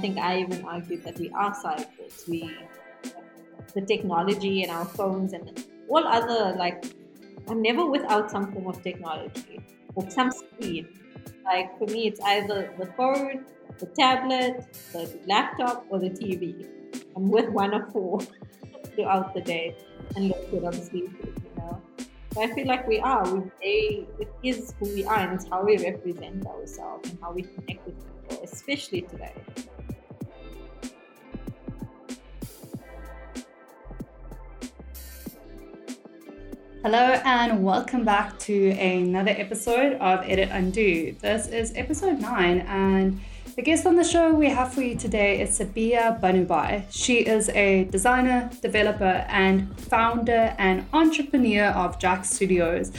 think I even argued that we are cyborgs. We, the technology and our phones and all other like, I'm never without some form of technology or some screen. Like for me, it's either the phone, the tablet, the laptop, or the TV. I'm with one of four throughout the day, unless good I'm. You know, I feel like we are. We they, it is who we are, and it's how we represent ourselves and how we connect with people, especially today. Hello and welcome back to another episode of Edit Undo. This is episode 9 and the guest on the show we have for you today is Sabeeha Banubhai. She is a designer, developer and founder and entrepreneur of Jack Studios.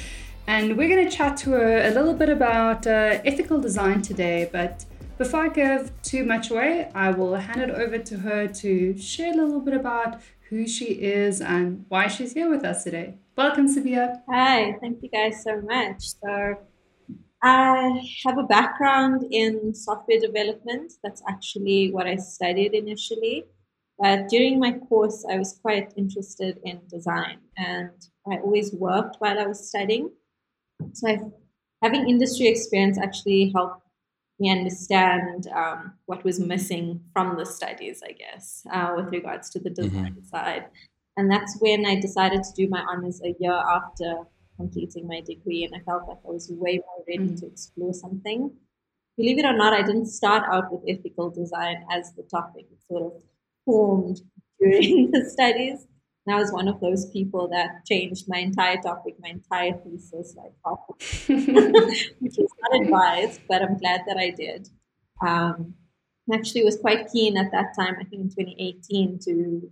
And we're going to chat to her a little bit about uh, ethical design today, but before I give too much away, I will hand it over to her to share a little bit about who she is and why she's here with us today. Welcome, Sabeeha. Hi, thank you guys so much. So, I have a background in software development. That's actually what I studied initially. But during my course, I was quite interested in design and I always worked while I was studying. So, I've, having industry experience actually helped me understand um, what was missing from the studies, I guess, uh, with regards to the design mm-hmm. side. And that's when I decided to do my honors a year after completing my degree. And I felt like I was way more ready mm-hmm. to explore something. Believe it or not, I didn't start out with ethical design as the topic. It sort of formed during the studies. And I was one of those people that changed my entire topic, my entire thesis, like which was not advised, but I'm glad that I did. Um, actually was quite keen at that time, I think in 2018, to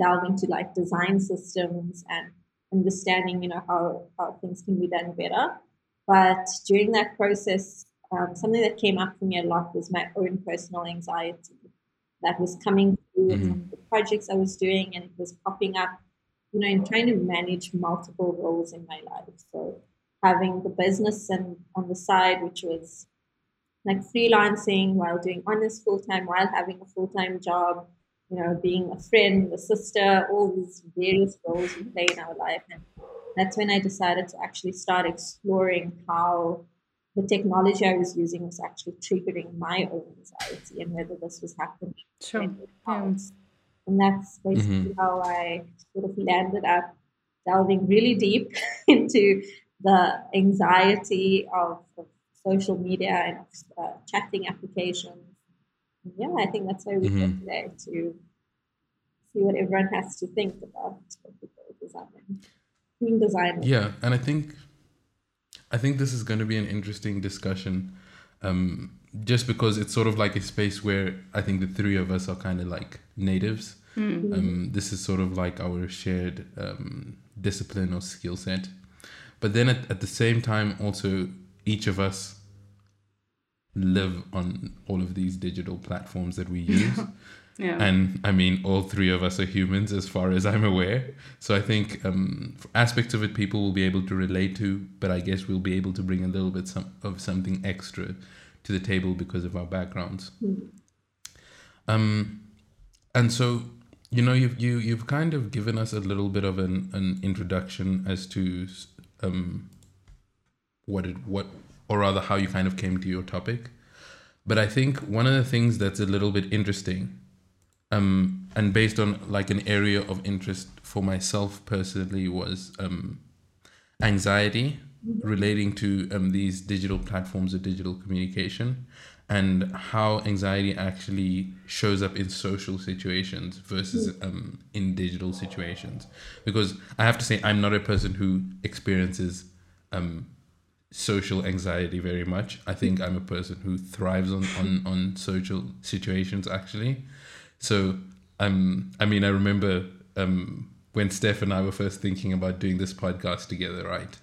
delve into like design systems and understanding, you know, how, how things can be done better. But during that process, um, something that came up for me a lot was my own personal anxiety that was coming through mm-hmm. the projects I was doing, and it was popping up, you know, in trying to manage multiple roles in my life. So having the business and on the side, which was like freelancing while doing honest full time, while having a full time job, you know, being a friend, a sister, all these various roles we play in our life. And that's when I decided to actually start exploring how the technology I was using was actually triggering my own anxiety and whether this was happening. Sure. And that's basically mm-hmm. how I sort of landed up delving really deep into the anxiety of, of social media and uh, chatting applications yeah, I think that's why we're mm-hmm. here today to see what everyone has to think about design, being designers. Yeah, and I think I think this is going to be an interesting discussion, um, just because it's sort of like a space where I think the three of us are kind of like natives. Mm-hmm. Um, this is sort of like our shared um, discipline or skill set, but then at, at the same time, also each of us live on all of these digital platforms that we use. Yeah. And I mean, all three of us are humans as far as I'm aware. So I think um, aspects of it people will be able to relate to, but I guess we'll be able to bring a little bit some, of something extra to the table because of our backgrounds. Mm. Um, and so, you know, you've, you, you've kind of given us a little bit of an, an introduction as to um, what it, what or rather how you kind of came to your topic. But I think one of the things that's a little bit interesting, um, and based on like an area of interest for myself personally, was um, anxiety relating to um, these digital platforms of digital communication and how anxiety actually shows up in social situations versus um, in digital situations. Because I have to say, I'm not a person who experiences um, social anxiety very much. I think I'm a person who thrives on on, on social situations actually. So um I mean I remember um when Steph and I were first thinking about doing this podcast together, right?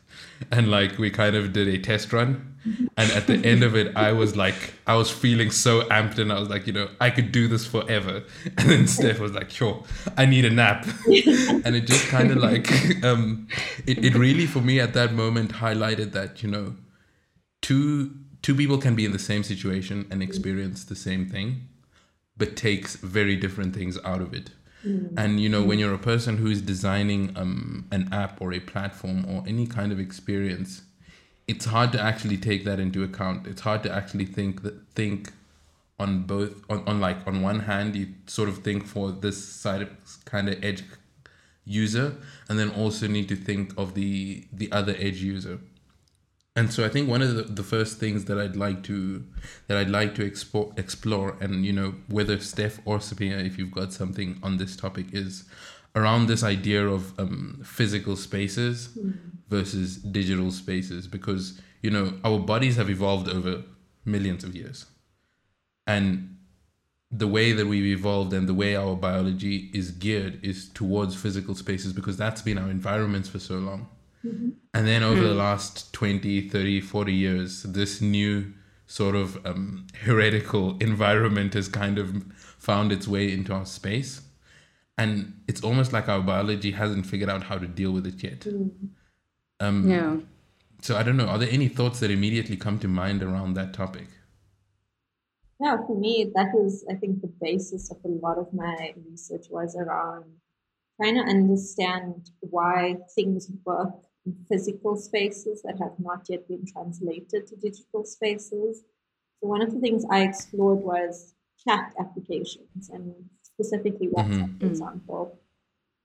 And like we kind of did a test run. And at the end of it, I was like, I was feeling so amped and I was like, you know, I could do this forever. And then Steph was like, sure, I need a nap. and it just kind of like, um, it, it really for me at that moment highlighted that, you know, two two people can be in the same situation and experience the same thing but takes very different things out of it. And you know, when you're a person who is designing um, an app or a platform or any kind of experience, it's hard to actually take that into account. It's hard to actually think that think on both on, on like on one hand you sort of think for this side of kind of edge user and then also need to think of the the other edge user and so i think one of the, the first things that i'd like to that i'd like to explore explore and you know whether steph or Sabeeha, if you've got something on this topic is around this idea of um, physical spaces versus digital spaces. Because you know our bodies have evolved over millions of years. And the way that we've evolved and the way our biology is geared is towards physical spaces because that's been our environments for so long and then over the last 20 30 40 years this new sort of um, heretical environment has kind of found its way into our space. And it's almost like our biology hasn't figured out how to deal with it yet. Um, Yeah. so i don't know are there any thoughts that immediately come to mind around that topic? Yeah, for me, that was, I think, the basis of a lot of my research was around trying to understand why things work in physical spaces that have not yet been translated to digital spaces. So, one of the things I explored was chat applications and specifically WhatsApp, for Mhm. example,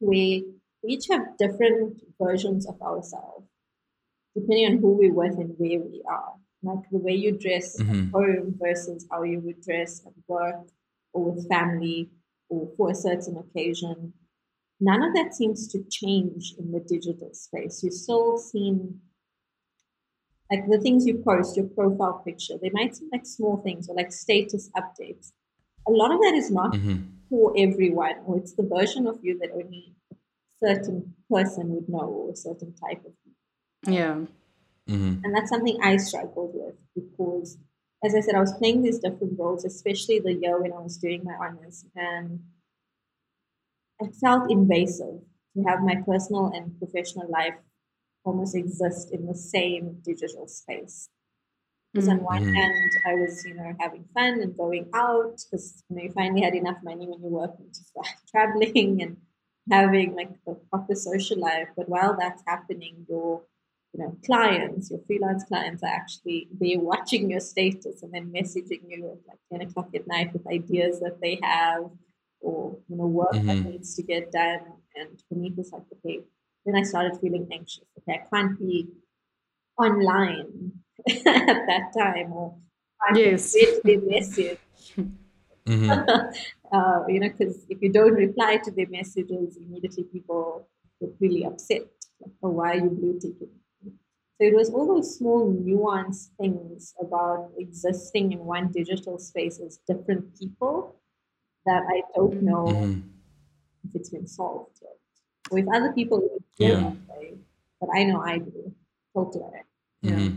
where we each have different versions of ourselves depending on who we're with and where we are. Like the way you dress Mhm. at home versus how you would dress at work or with family or for a certain occasion. None of that seems to change in the digital space. You still seem like the things you post, your profile picture, they might seem like small things or like status updates. A lot of that is not hmm for everyone, or it's the version of you that only a certain person would know or a certain type of Yeah. hmm and that's something I struggled with because, as I said, I was playing these different roles, especially the year when I was doing my honors, and it felt invasive to have my personal and professional life almost exist in the same digital space. Because on one Mhm. hand, I was, you know, having fun and going out because you know you finally had enough money when you're working to start traveling and having like the proper social life. But while that's happening, your you know clients, your freelance clients are actually they're watching your status and then messaging you at like ten o'clock at night with ideas that they have or you know work that Mhm. needs to get done. And for me, it was like okay. Then I started feeling anxious. Okay, I can't be online at that time or I Yes. read their message. hmm uh, you know, because if you don't reply to their messages, immediately people get really upset. Like, oh, why are you blue ticking? So it was all those small nuanced things about existing in one digital space as different people that I don't know hmm if it's been solved yet. Or if other people would Yeah. that way. But I know I do. Totally. Yeah. hmm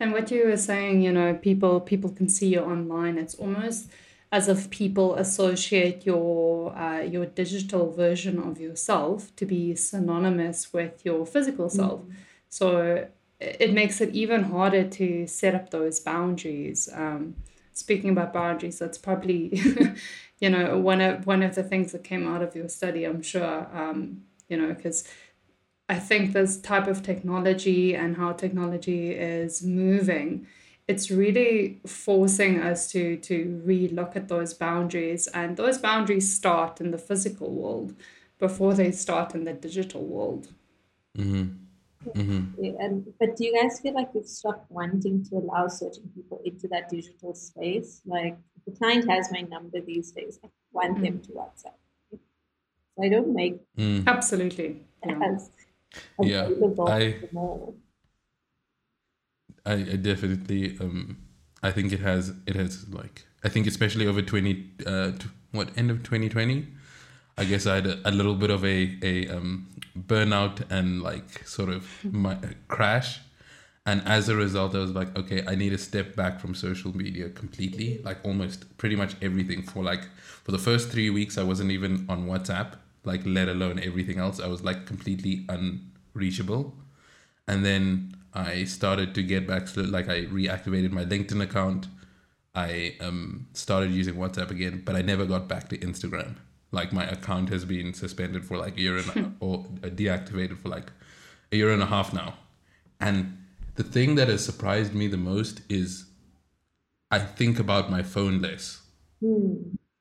And what you were saying, you know, people people can see you online. It's almost as if people associate your uh, your digital version of yourself to be synonymous with your physical self. So it it makes it even harder to set up those boundaries. Um, speaking about boundaries, that's probably you know one of one of the things that came out of your study. I'm sure um, you know because I think this type of technology and how technology is moving, it's really forcing us to to relook at those boundaries, and those boundaries start in the physical world before they start in the digital world. hmm hmm And but do you guys feel like you've stopped wanting to allow certain people into that digital space? Like the client has my number these days, I want them to WhatsApp. So I don't make Mm. Absolutely. Yeah. as Yeah, I- I, I definitely um I think it has it has like I think especially over twenty uh t- what end of twenty twenty I guess I had a, a little bit of a a um burnout and like sort of my crash and as a result I was like okay I need to step back from social media completely like almost pretty much everything for like for the first 3 weeks I wasn't even on WhatsApp like let alone everything else I was like completely unreachable and then I started to get back to like I reactivated my LinkedIn account. I um started using WhatsApp again, but I never got back to Instagram. Like my account has been suspended for like a year and or deactivated for like a year and a half now. And the thing that has surprised me the most is I think about my phone less. Hmm.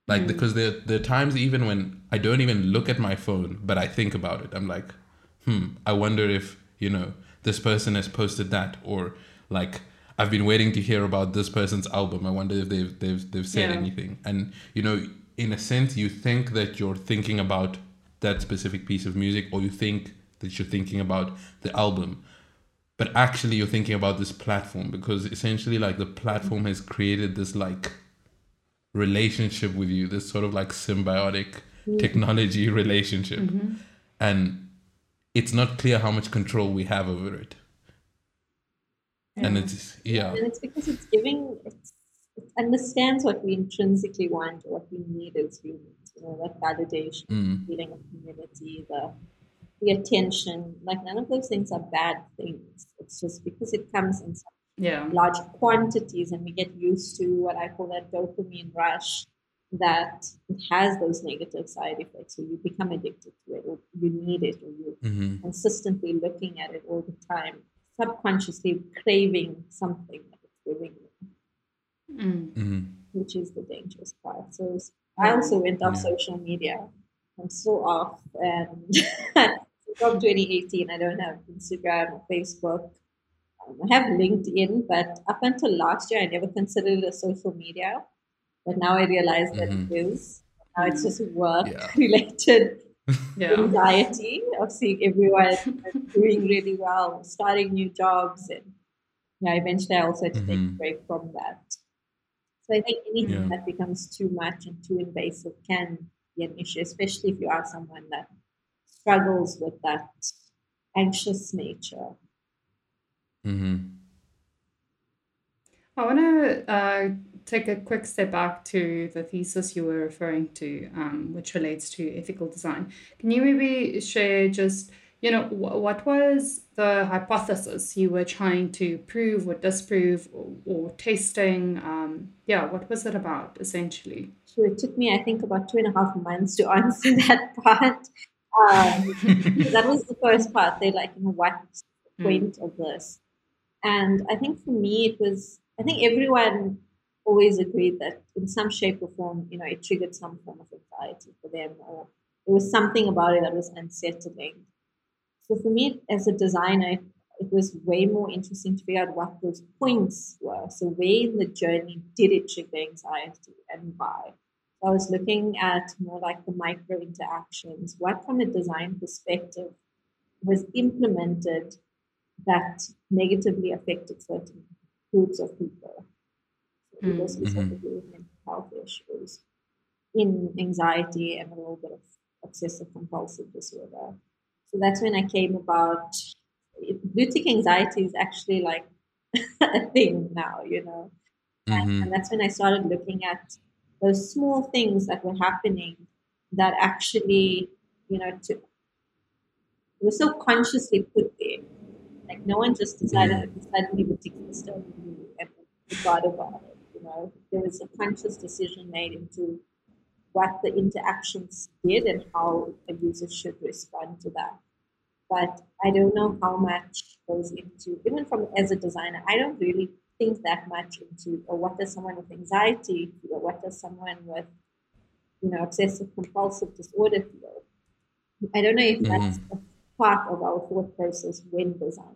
Like because there there are times even when I don't even look at my phone, but I think about it. I'm like, hmm, I wonder if, you know, this person has posted that or like I've been waiting to hear about this person's album. I wonder if they've they've they've said Yeah. anything. And you know, in a sense, you think that you're thinking about that specific piece of music, or you think that you're thinking about the album, but actually you're thinking about this platform because essentially, like the platform has created this like relationship with you, this sort of like symbiotic mm. technology relationship, mm-hmm. and it's not clear how much control we have over it. And it's yeah. And it's because it's giving, understands what we intrinsically want, or what we need as humans, you know, that validation, Mm. feeling of community, the, the attention. Like, none of those things are bad things. It's just because it comes in such Yeah. large quantities and we get used to what I call that dopamine rush that it has those negative side effects. So you become addicted to it or you need it or you're hmm consistently looking at it all the time, subconsciously craving something that it's giving you, Mm. hmm which is the dangerous part. So I also went off Yeah. social media. I'm still off and from 2018 I don't have Instagram or Facebook. Um, I have LinkedIn, but up until last year I never considered it a social media. But now I realize that Mhm. it is. Now it's just work Yeah. related Yeah. anxiety of seeing everyone doing really well, starting new jobs, and yeah, eventually I also had to take a break from that. So I think anything Yeah. that becomes too much and too invasive can be an issue, especially if you are someone that struggles with that anxious nature. hmm I want to uh, take a quick step back to the thesis you were referring to, um, which relates to ethical design. Can you maybe share just, you know, wh- what was the hypothesis you were trying to prove or disprove or, or testing? Um, yeah, what was it about essentially? So it took me, I think, about two and a half months to answer that part. Um, that was the first part. They're like, you know, what's the point of this? And I think for me, it was, I think everyone always agreed that in some shape or form, you know, it triggered some form of anxiety for them, or there was something about it that was unsettling. So for me, as a designer, it was way more interesting to figure out what those points were. So where in the journey did it trigger anxiety and why? So I was looking at more like the micro interactions. What, from a design perspective, was implemented that negatively affected certain groups of people. So people Mm. specifically with mental health issues, in anxiety and a little bit of obsessive compulsive disorder. So that's when I came about. It, anxiety is actually like a thing now, you know. hmm And that's when I started looking at those small things that were happening that actually, you know, to were so consciously put there. Like no one just decided to suddenly the tick system and forgot about it. You know, there was a conscious decision made into what the interactions did and how a user should respond to that. But I don't know how much goes into even from as a designer, I don't really think that much into or what does someone with anxiety feel, what does someone with you know obsessive compulsive disorder feel. I don't know if mm-hmm. that's a part of our thought process when designing.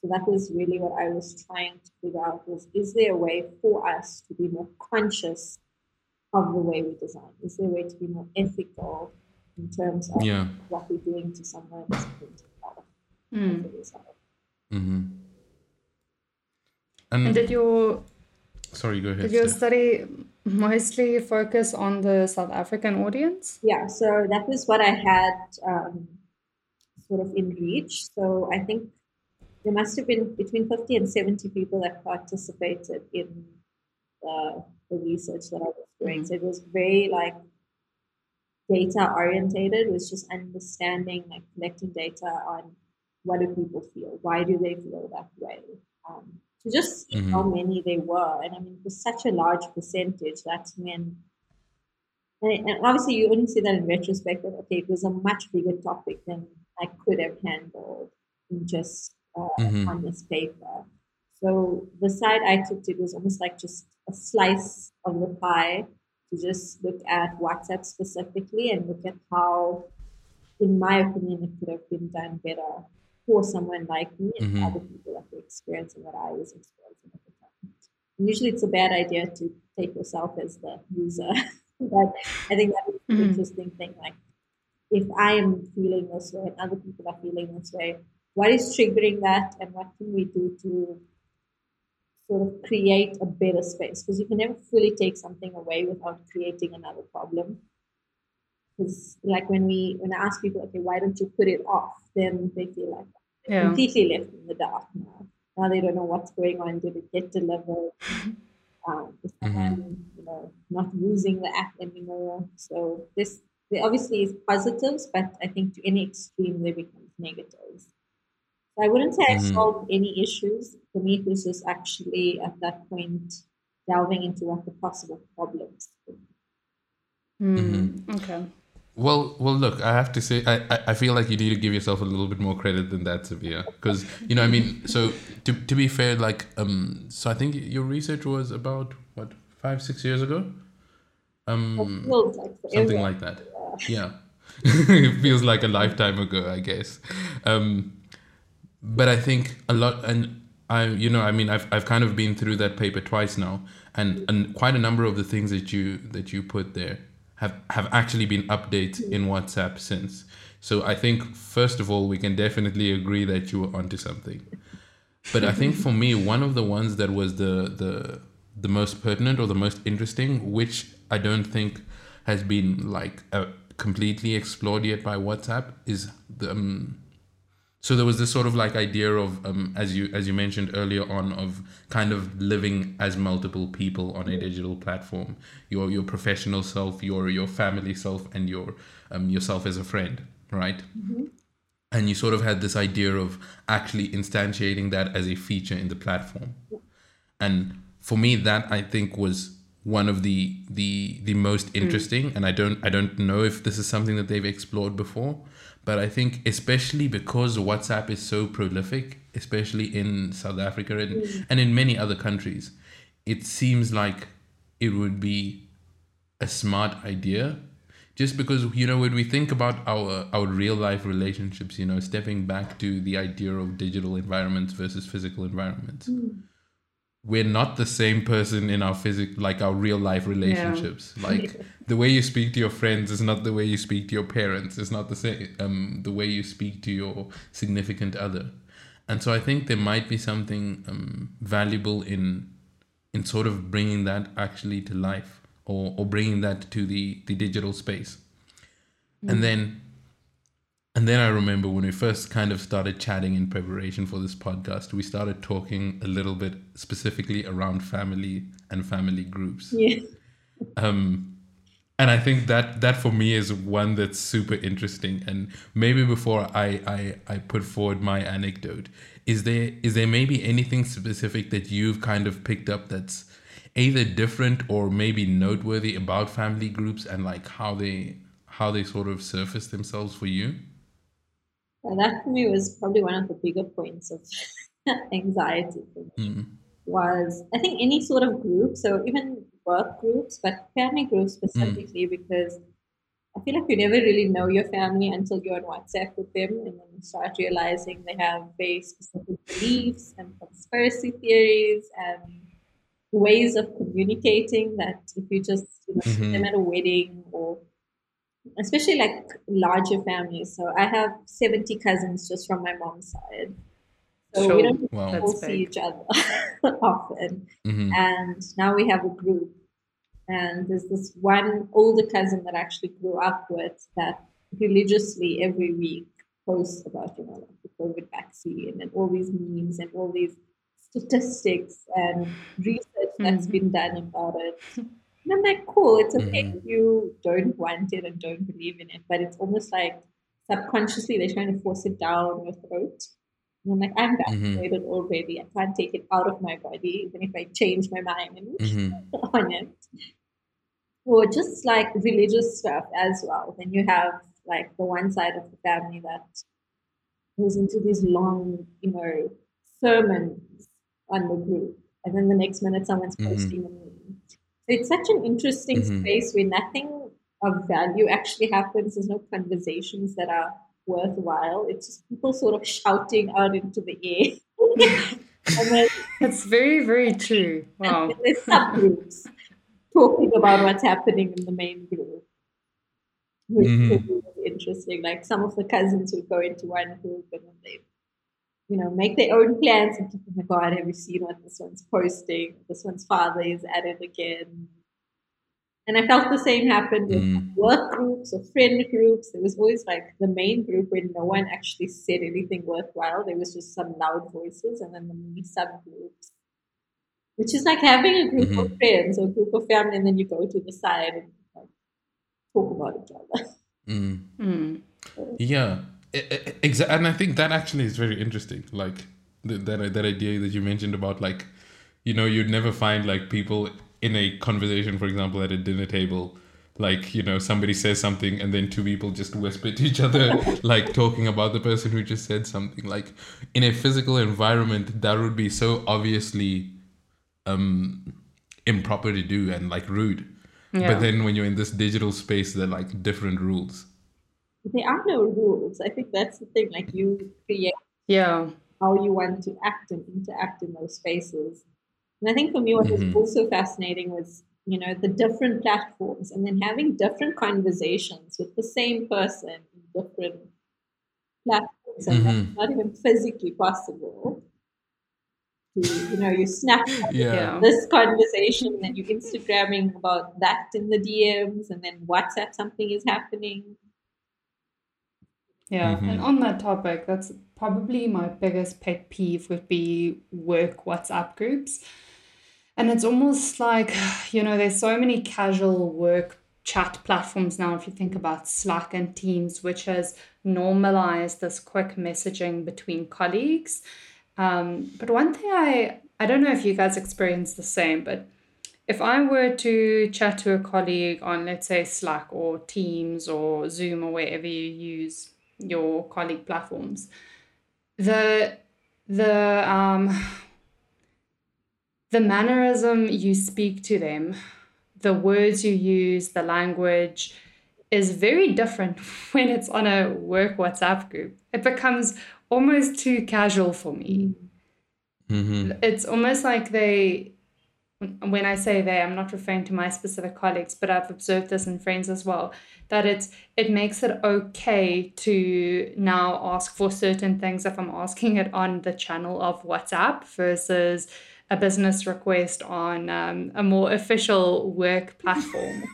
So that was really what I was trying to figure out was is there a way for us to be more conscious of the way we design? Is there a way to be more ethical in terms of Yeah. what we're doing to someone's mental health mm. mm-hmm. And And did your sorry, go ahead. did your study mostly focus on the South African audience? Yeah, so that was what I had um, sort of in reach. So I think there must have been between 50 and 70 people that participated in the, the research that I was doing. So it was very like data orientated, it was just understanding, like collecting data on what do people feel, why do they feel that way, um, to just see Mhm. how many they were. And I mean, it was such a large percentage. That's when, and, obviously, you only see that in retrospect. That okay, it was a much bigger topic than I could have handled in just uh, Mhm. on this paper. So the side I took to it was almost like just a slice of the pie to just look at WhatsApp specifically and look at how, in my opinion, it could have been done better for someone like me and Mhm. other people that were experiencing what I was experiencing at the time. And usually it's a bad idea to take yourself as the user, but I think that is the Mhm. interesting thing. Like, if I am feeling this way and other people are feeling this way, what is triggering that and what can we do to sort of create a better space? Because you can never fully take something away without creating another problem. Because like when we when I ask people, okay, why don't you put it off? Then they feel like Yeah. completely left in the dark now. Now they don't know what's going on. Did it get delivered? Um, is someone, you know, not using the app anymore? So this there obviously is positives, but I think to any extreme there becomes negatives. So I wouldn't say I Mhm. solved any issues. For me, it was just actually at that point delving into what the possible problems. could be. Mm, Okay. Well, well, look, I have to say, I, I, I feel like you need to give yourself a little bit more credit than that, Sabeeha, because you know, I mean, so to to be fair, like, um, so I think your research was about what five, six years ago, um, like something like that. Yeah, it feels like a lifetime ago, I guess. Um, but I think a lot, and I, you know, I mean, I've I've kind of been through that paper twice now, and and quite a number of the things that you that you put there have have actually been updates in WhatsApp since. So I think first of all, we can definitely agree that you were onto something. But I think for me, one of the ones that was the the the most pertinent or the most interesting, which I don't think has been like uh, completely explored yet by WhatsApp, is the um, so there was this sort of like idea of um, as you as you mentioned earlier on of kind of living as multiple people on a digital platform. Your your professional self your your family self and your um, yourself as a friend right? And you sort of had this idea of actually instantiating that as a feature in the platform. And for me that i think was one of the the the most interesting and i don't i don't know if this is something that they've explored before but i think especially because whatsapp is so prolific especially in south africa and, mm. and in many other countries it seems like it would be a smart idea. Just because you know when we think about our our real life relationships you know stepping back to the idea of digital environments versus physical environments mm. We're not the same person in our physic like our real life relationships. Like the way you speak to your friends is not the way you speak to your parents. It's not the same um the way you speak to your significant other. And so i think there might be something um, valuable in in sort of bringing that actually to life or or bringing that to the the digital space. And then and then I remember when we first kind of started chatting in preparation for this podcast, we started talking a little bit specifically around family and family groups. Yeah. Um, and I think that that for me is one that's super interesting. And maybe before I, I I put forward my anecdote, is there is there maybe anything specific that you've kind of picked up that's either different or maybe noteworthy about family groups and like how they how they sort of surface themselves for you? And that for me was probably one of the bigger points of anxiety. Mm. was I think any sort of group, so even work groups, but family groups specifically, because I feel like you never really know your family until you're on WhatsApp with them, and then you start realizing they have very specific beliefs and conspiracy theories and ways of communicating that if you just you know, see them at a wedding or especially like larger families. So I have 70 cousins just from my mom's side. So we don't Wow. All see big. each other often. hmm And now we have a group. And there's this one older cousin that I actually grew up with that religiously every week posts about, you know, like the COVID vaccine and all these memes and all these statistics and research that's Mhm. been done about it. And I'm like, cool, it's okay if you don't want it and don't believe in it, but it's almost like subconsciously they're trying to force it down your throat And I'm like, I'm vaccinated mm-hmm. already. I can't take it out of my body, even if I change my mind mm-hmm. on it. Or just like religious stuff as well. Then you have like the one side of the family that goes into these long, you know, sermons on the group. And then the next minute someone's mm-hmm. posting mm-hmm. a meme. So it's such an interesting mm-hmm. space where nothing of value actually happens. There's no conversations that are worthwhile. It's just people sort of shouting out into the air. then, That's very, very true. Wow. there's subgroups talking about what's happening in the main group. Which mm-hmm. is really interesting. Like some of the cousins would go into one group and then they, you know, make their own plans and think, oh my God, have you seen what this one's posting? This one's father is at it again. And I felt the same happened with mm. work groups or friend groups. It was always like the main group where no one actually said anything worthwhile. There was just some loud voices and then the mini subgroups, which is like having a group mm-hmm. of friends or a group of family, and then you go to the side and like, talk about each other. Mm. Mm. Yeah, exactly. And I think that actually is very interesting. Like that that idea that you mentioned about like, you know, you'd never find like people in a conversation, for example, at a dinner table, like you know somebody says something and then two people just whisper to each other like talking about the person who just said something like in a physical environment that would be so obviously um improper to do and like rude yeah. but then when you're in this digital space they're like different rules there are no rules i think that's the thing like you create yeah how you want to act and interact in those spaces and I think for me, what mm-hmm. was also fascinating was, you know, the different platforms and then having different conversations with the same person in different platforms. And mm-hmm. that's not even physically possible. To, you know, you snap yeah. this conversation, and you're Instagramming about that in the DMs, and then WhatsApp something is happening. Yeah, mm-hmm. and on that topic, that's probably my biggest pet peeve would be work WhatsApp groups and it's almost like, you know, there's so many casual work chat platforms now, if you think about Slack and Teams, which has normalized this quick messaging between colleagues. Um, but one thing I, I don't know if you guys experience the same, but if I were to chat to a colleague on, let's say, Slack or Teams or Zoom or wherever you use your colleague platforms, the the um, the mannerism you speak to them, the words you use, the language is very different when it's on a work WhatsApp group. It becomes almost too casual for me. Mm-hmm. It's almost like they, when I say they, I'm not referring to my specific colleagues, but I've observed this in friends as well, that it's it makes it okay to now ask for certain things if I'm asking it on the channel of WhatsApp versus a business request on um, a more official work platform.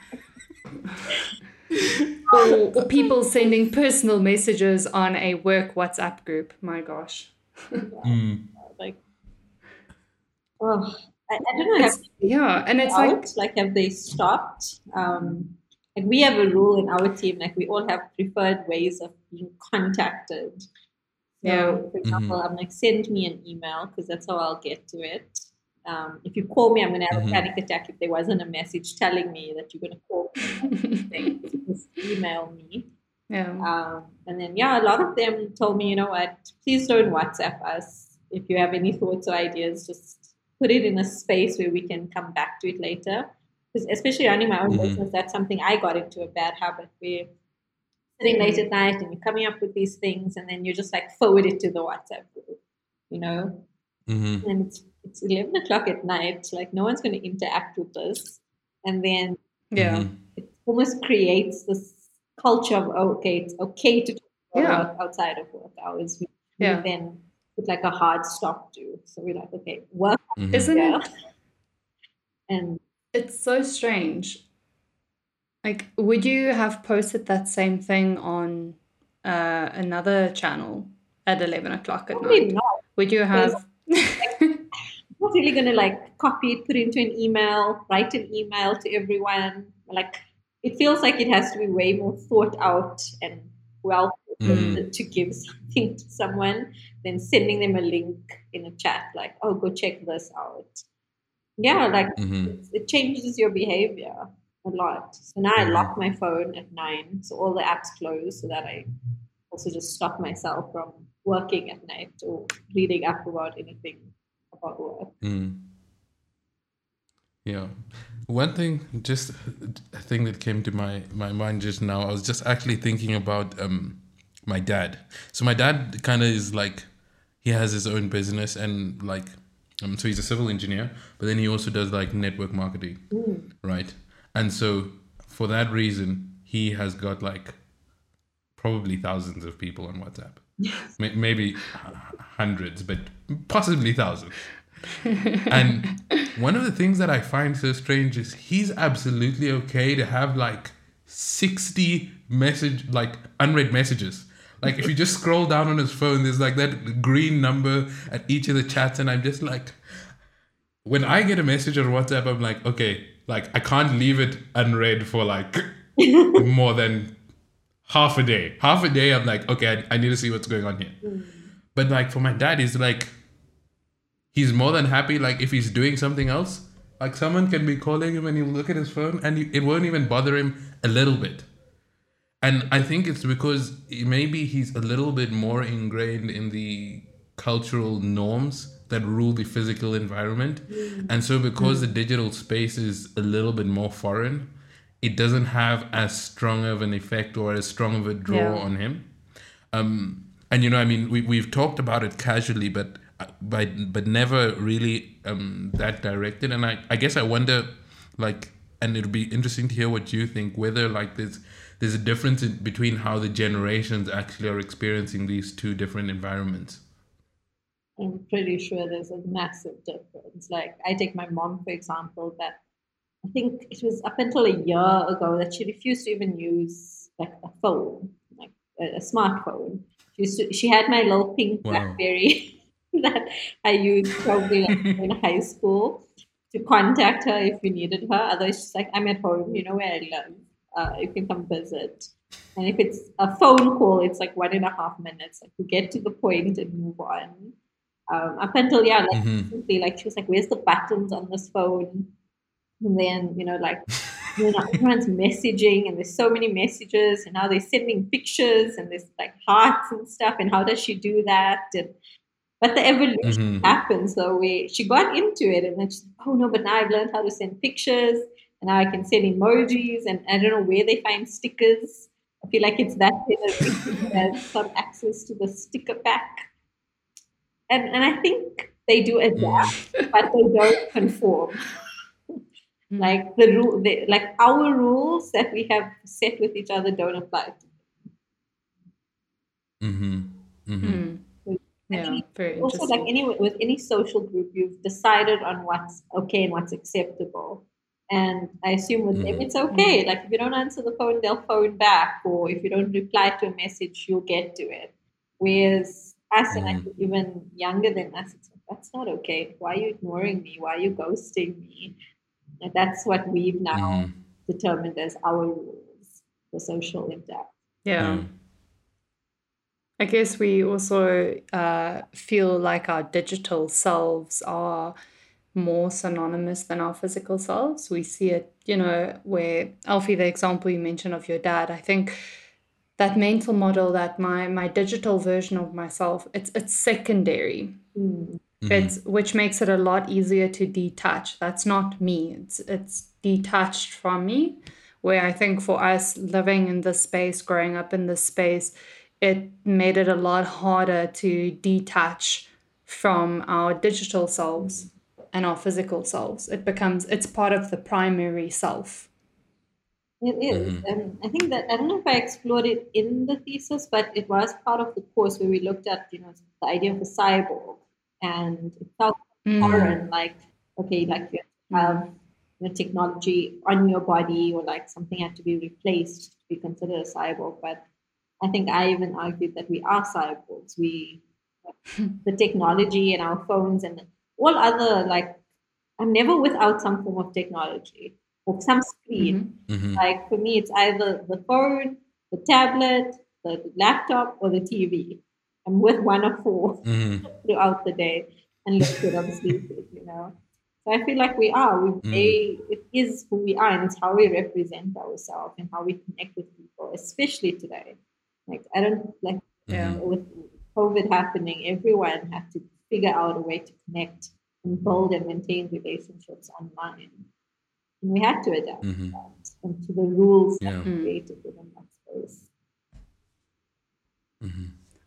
or, or, people sending personal messages on a work WhatsApp group. My gosh. mm. Like, oh, I, I don't know. yeah, and it's out, like, like have they stopped? Um, like we have a rule in our team, like we all have preferred ways of being contacted. So, yeah. for example, mm-hmm. I'm like, send me an email because that's how I'll get to it. Um, if you call me, I'm going to have mm-hmm. a panic attack if there wasn't a message telling me that you're going to call me. just email me. Yeah. Um, and then, yeah, a lot of them told me, you know what, please don't WhatsApp us. If you have any thoughts or ideas, just put it in a space where we can come back to it later. Because especially running my own mm-hmm. business, that's something I got into a bad habit where sitting late at night and you're coming up with these things and then you just like forward it to the WhatsApp group, you know? Mm-hmm. And it's it's 11 o'clock at night like no one's going to interact with this and then yeah mm-hmm. it almost creates this culture of oh, okay it's okay to talk yeah. outside of work hours we, yeah. then put like a hard stop to so we're like okay work mm-hmm. isn't it and it's so strange like would you have posted that same thing on uh, another channel at 11 o'clock at Probably night not. would you have not really going to like copy it, put it into an email, write an email to everyone. Like it feels like it has to be way more thought out and well mm. to give something to someone than sending them a link in a chat like, oh, go check this out. Yeah, like mm-hmm. it, changes your behavior a lot. So now I lock my phone at nine, so all the apps close so that I also just stop myself from working at night or reading up about anything about work. Mm. Yeah. One thing, just a thing that came to my, my mind just now, I was just actually thinking about um, my dad. So my dad kind of is like, he has his own business and like, um, so he's a civil engineer, but then he also does like network marketing, mm. right? And so for that reason, he has got like probably thousands of people on WhatsApp. Yes. Maybe hundreds, but possibly thousands. and one of the things that I find so strange is he's absolutely okay to have like 60 message like unread messages. Like if you just scroll down on his phone, there's like that green number at each of the chats, and I'm just like when I get a message on WhatsApp, I'm like, okay, like I can't leave it unread for like more than half a day. Half a day, I'm like, okay, I, I need to see what's going on here. Mm. But like for my dad, he's like, he's more than happy. Like if he's doing something else, like someone can be calling him and he'll look at his phone and he, it won't even bother him a little bit. And I think it's because maybe he's a little bit more ingrained in the cultural norms that rule the physical environment. Mm. And so, because mm. the digital space is a little bit more foreign, it doesn't have as strong of an effect or as strong of a draw yeah. on him. Um, and you know, I mean, we we've talked about it casually, but but but never really um, that directed. And I I guess I wonder, like, and it'll be interesting to hear what you think. Whether like there's there's a difference in, between how the generations actually are experiencing these two different environments. I'm pretty sure there's a massive difference. Like I take my mom for example, that I think it was up until a year ago that she refused to even use like a phone, like a, a smartphone. She used to, she had my little pink wow. BlackBerry that I used probably in high school to contact her if you needed her. Otherwise, she's like, I'm at home, you know where I live. Uh, you can come visit. And if it's a phone call, it's like one and a half minutes. Like we get to the point and move on. Um, up until yeah, like mm-hmm. simply like she was like, "Where's the buttons on this phone?" And then, you know, like, you know, everyone's messaging and there's so many messages and now they're sending pictures and there's like hearts and stuff. And how does she do that? And, but the evolution mm-hmm. happens. So we, she got into it and then she's, oh no, but now I've learned how to send pictures and now I can send emojis and I don't know where they find stickers. I feel like it's that generation has some access to the sticker pack. And, and I think they do adapt, mm. but they don't conform. Mm. Like the rule, like our rules that we have set with each other don't apply to them. Mm-hmm. Mm-hmm. Mm. Yeah, very also like any with any social group, you've decided on what's okay and what's acceptable. And I assume with mm. them it's okay. Like if you don't answer the phone, they'll phone back, or if you don't reply to a message, you'll get to it. Whereas us mm. and like even younger than us, it's like, that's not okay. Why are you ignoring me? Why are you ghosting me? And that's what we've now mm. determined as our rules for social impact. Yeah. I guess we also uh, feel like our digital selves are more synonymous than our physical selves. We see it, you know, where Alfie, the example you mentioned of your dad, I think that mental model that my my digital version of myself, it's it's secondary. Mm it's which makes it a lot easier to detach that's not me it's it's detached from me where i think for us living in this space growing up in this space it made it a lot harder to detach from our digital selves and our physical selves it becomes it's part of the primary self it is. Mm-hmm. Um, I think that I don't know if I explored it in the thesis, but it was part of the course where we looked at, you know, the idea of a cyborg and it felt mm. foreign like okay like you have you know, technology on your body or like something had to be replaced to be considered a cyborg but i think i even argued that we are cyborgs we the technology and our phones and all other like i'm never without some form of technology or some screen mm-hmm. Mm-hmm. like for me it's either the phone the tablet the laptop or the TV. I'm with one of 4 Mhm. throughout the day and look good I'm you know. So I feel like we are. We they, it is who we are and it's how we represent ourselves and how we connect with people, especially today. Like I don't like Yeah. with COVID happening, everyone had to figure out a way to connect and build and maintain relationships online. And we had to adapt to Mhm. that and to the rules Yeah. that we created within that space.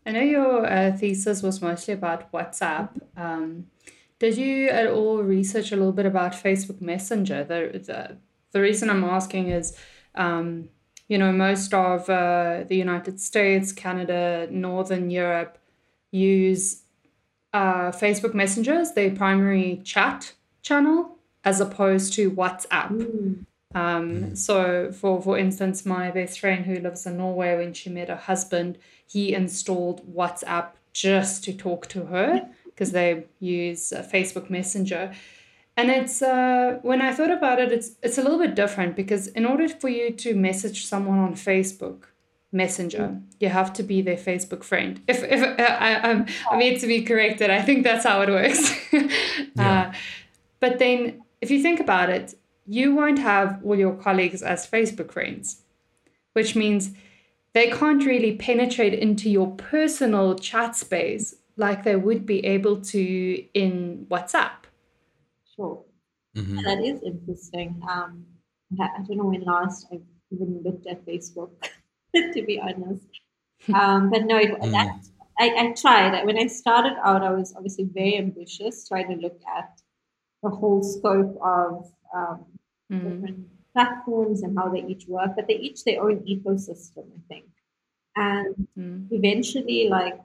I know your uh, thesis was mostly about WhatsApp. Um, did you at all research a little bit about Facebook Messenger? The, the, the reason I'm asking is, um, you know, most of uh, the United States, Canada, Northern Europe use uh, Facebook Messenger as their primary chat channel as opposed to WhatsApp. Um, so, for for instance, my best friend who lives in Norway, when she met her husband, he installed WhatsApp just to talk to her because they use uh, Facebook Messenger. And it's uh, when I thought about it, it's it's a little bit different because in order for you to message someone on Facebook Messenger, you have to be their Facebook friend. If if uh, I, I'm I mean to be corrected, I think that's how it works. Yeah. uh, but then, if you think about it, you won't have all your colleagues as Facebook friends, which means they can't really penetrate into your personal chat space like they would be able to in WhatsApp. Sure. Mhm. That is interesting. Um, I I don't know when last I even looked at Facebook, to be honest. Um, but no, it, that, I, I tried. When I started out, I was obviously very ambitious, trying to look at the whole scope of um, different platforms and how they each work, but they each their own ecosystem, I think. And Mm. eventually, like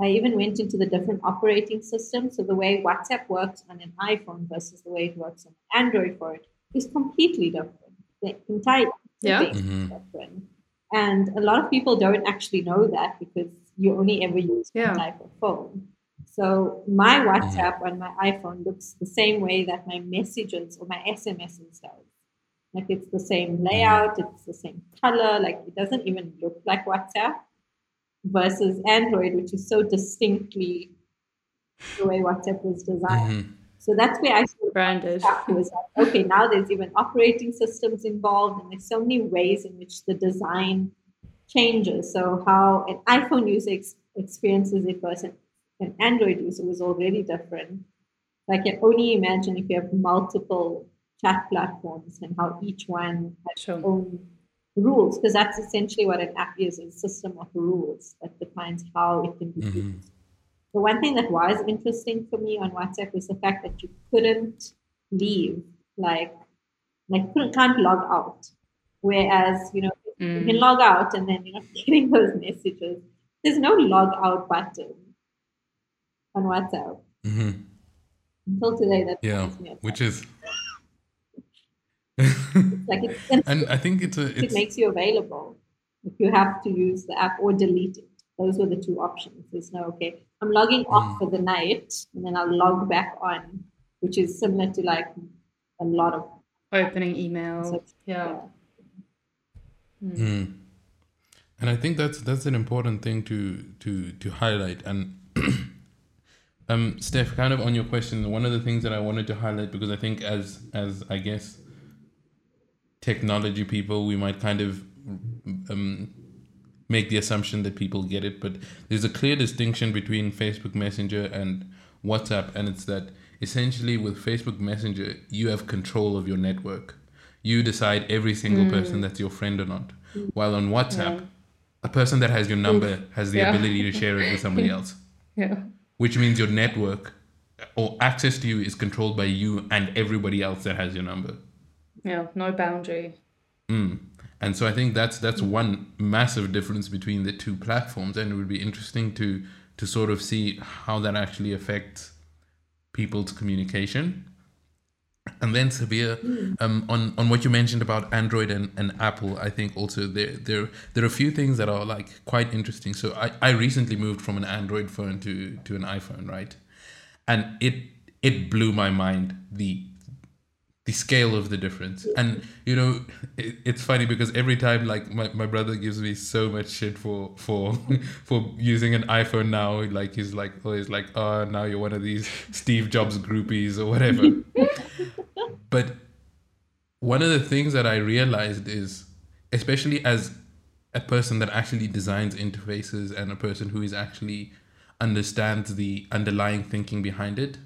I even went into the different operating systems. So the way WhatsApp works on an iPhone versus the way it works on Android for it is completely different. The entire Yeah. interface is mm-hmm. different. And a lot of people don't actually know that because you only ever use Yeah. one type of phone. So my mm-hmm. WhatsApp on my iPhone looks the same way that my messages or my SMSs does. Like it's the same layout, it's the same color, like it doesn't even look like WhatsApp versus Android, which is so distinctly the way WhatsApp was designed. Mhm. So that's where I sort of Branded. stuck was like, okay, now there's even operating systems involved, and there's so many ways in which the design changes. So how an iPhone user ex- experiences it versus an Android user was already different. I can only imagine if you have multiple chat platforms and how each one has Sure. own rules, because that's essentially what an app is, a system of rules that defines how it can be Mhm. used. The one thing that was interesting for me on WhatsApp was the fact that you couldn't leave, like, like couldn't, can't log out. Whereas, you know, you can log out and then you're not getting those messages. There's no log out button on WhatsApp. Mhm. Until today, that Yeah, drives me up. which is, like it, and I think it's a it makes you available. If you have to use the app or delete it, those were the two options. There's no okay. I'm logging Mm. off for the night and then I'll log back on, which is similar to like a lot of Opening email. So- Yeah. Mm. And I think that's that's an important thing to to to highlight. And um, Steph, kind of on your question, one of the things that I wanted to highlight because I think as as I guess technology people, we might kind of um, make the assumption that people get it, but there's a clear distinction between Facebook Messenger and WhatsApp, and it's that essentially with Facebook Messenger, you have control of your network. You decide every single person that's your friend or not. While on WhatsApp, a person that has your number has the Yeah. ability to share it with somebody else, Yeah. which means your network or access to you is controlled by you and everybody else that has your number. Yeah. No boundary. Mm. And so I think that's that's one massive difference between the two platforms, and it would be interesting to to sort of see how that actually affects people's communication. And then Sabeeha, um, on on what you mentioned about Android and, and Apple, I think also there there there are a few things that are like quite interesting. So I, I recently moved from an Android phone to to an iPhone, right? And it it blew my mind the the scale of the difference. And you know, it, it's funny because every time like my, my brother gives me so much shit for for for using an iPhone now. Like he's like oh, always like, oh now you're one of these Steve Jobs groupies or whatever. but one of the things that I realized is, especially as a person that actually designs interfaces and a person who is actually understands the underlying thinking behind it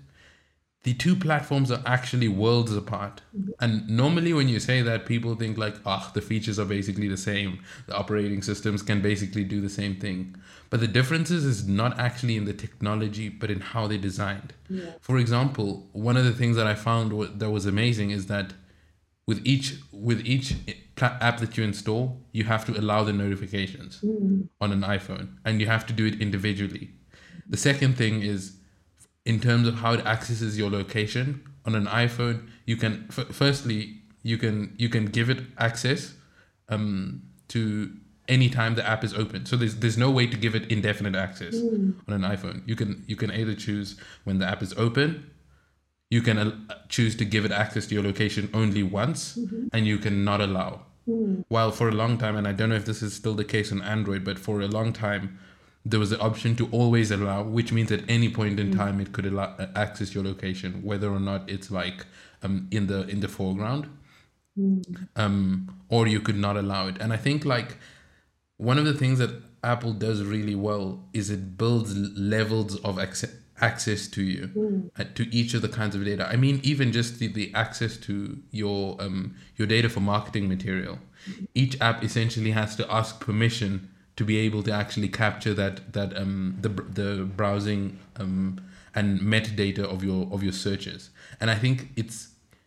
the two platforms are actually worlds apart. And normally, when you say that, people think like, ah, oh, the features are basically the same. The operating systems can basically do the same thing. But the differences is not actually in the technology, but in how they designed. Yeah. For example, one of the things that I found that was amazing is that with each with each app that you install, you have to allow the notifications Mm. on an iPhone, and you have to do it individually. The second thing is in terms of how it accesses your location on an iPhone, you can f- firstly you can you can give it access um, to any time the app is open. So there's there's no way to give it indefinite access on an iPhone. You can you can either choose when the app is open, you can uh, choose to give it access to your location only once, and you can not allow. While for a long time, and I don't know if this is still the case on Android, but for a long time, there was the option to always allow, which means at any point in time it could allow, uh, access your location, whether or not it's like um, in the in the foreground, um, or you could not allow it. And I think like one of the things that Apple does really well is it builds levels of access access to you uh, to each of the kinds of data. I mean even just the, the access to your um your data for marketing material. Each app essentially has to ask permission to be able to actually capture that that um the the browsing um and metadata of your of your searches. And i think it's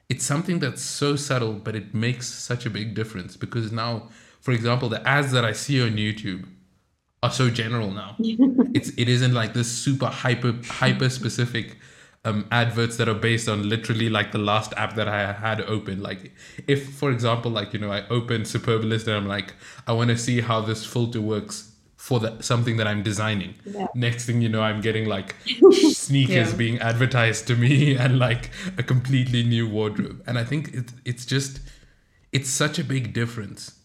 it's something that's so subtle but it makes such a big difference because now for example the ads that i see on youtube are so general now. It's it isn't like this super hyper hyper specific um, adverts that are based on literally like the last app that I had open. Like, if for example, like you know, I open Superbalist and I'm like, I want to see how this filter works for the something that I'm designing. Yeah. Next thing you know, I'm getting like sneakers Yeah. being advertised to me and like a completely new wardrobe. And I think it, it's just it's such a big difference,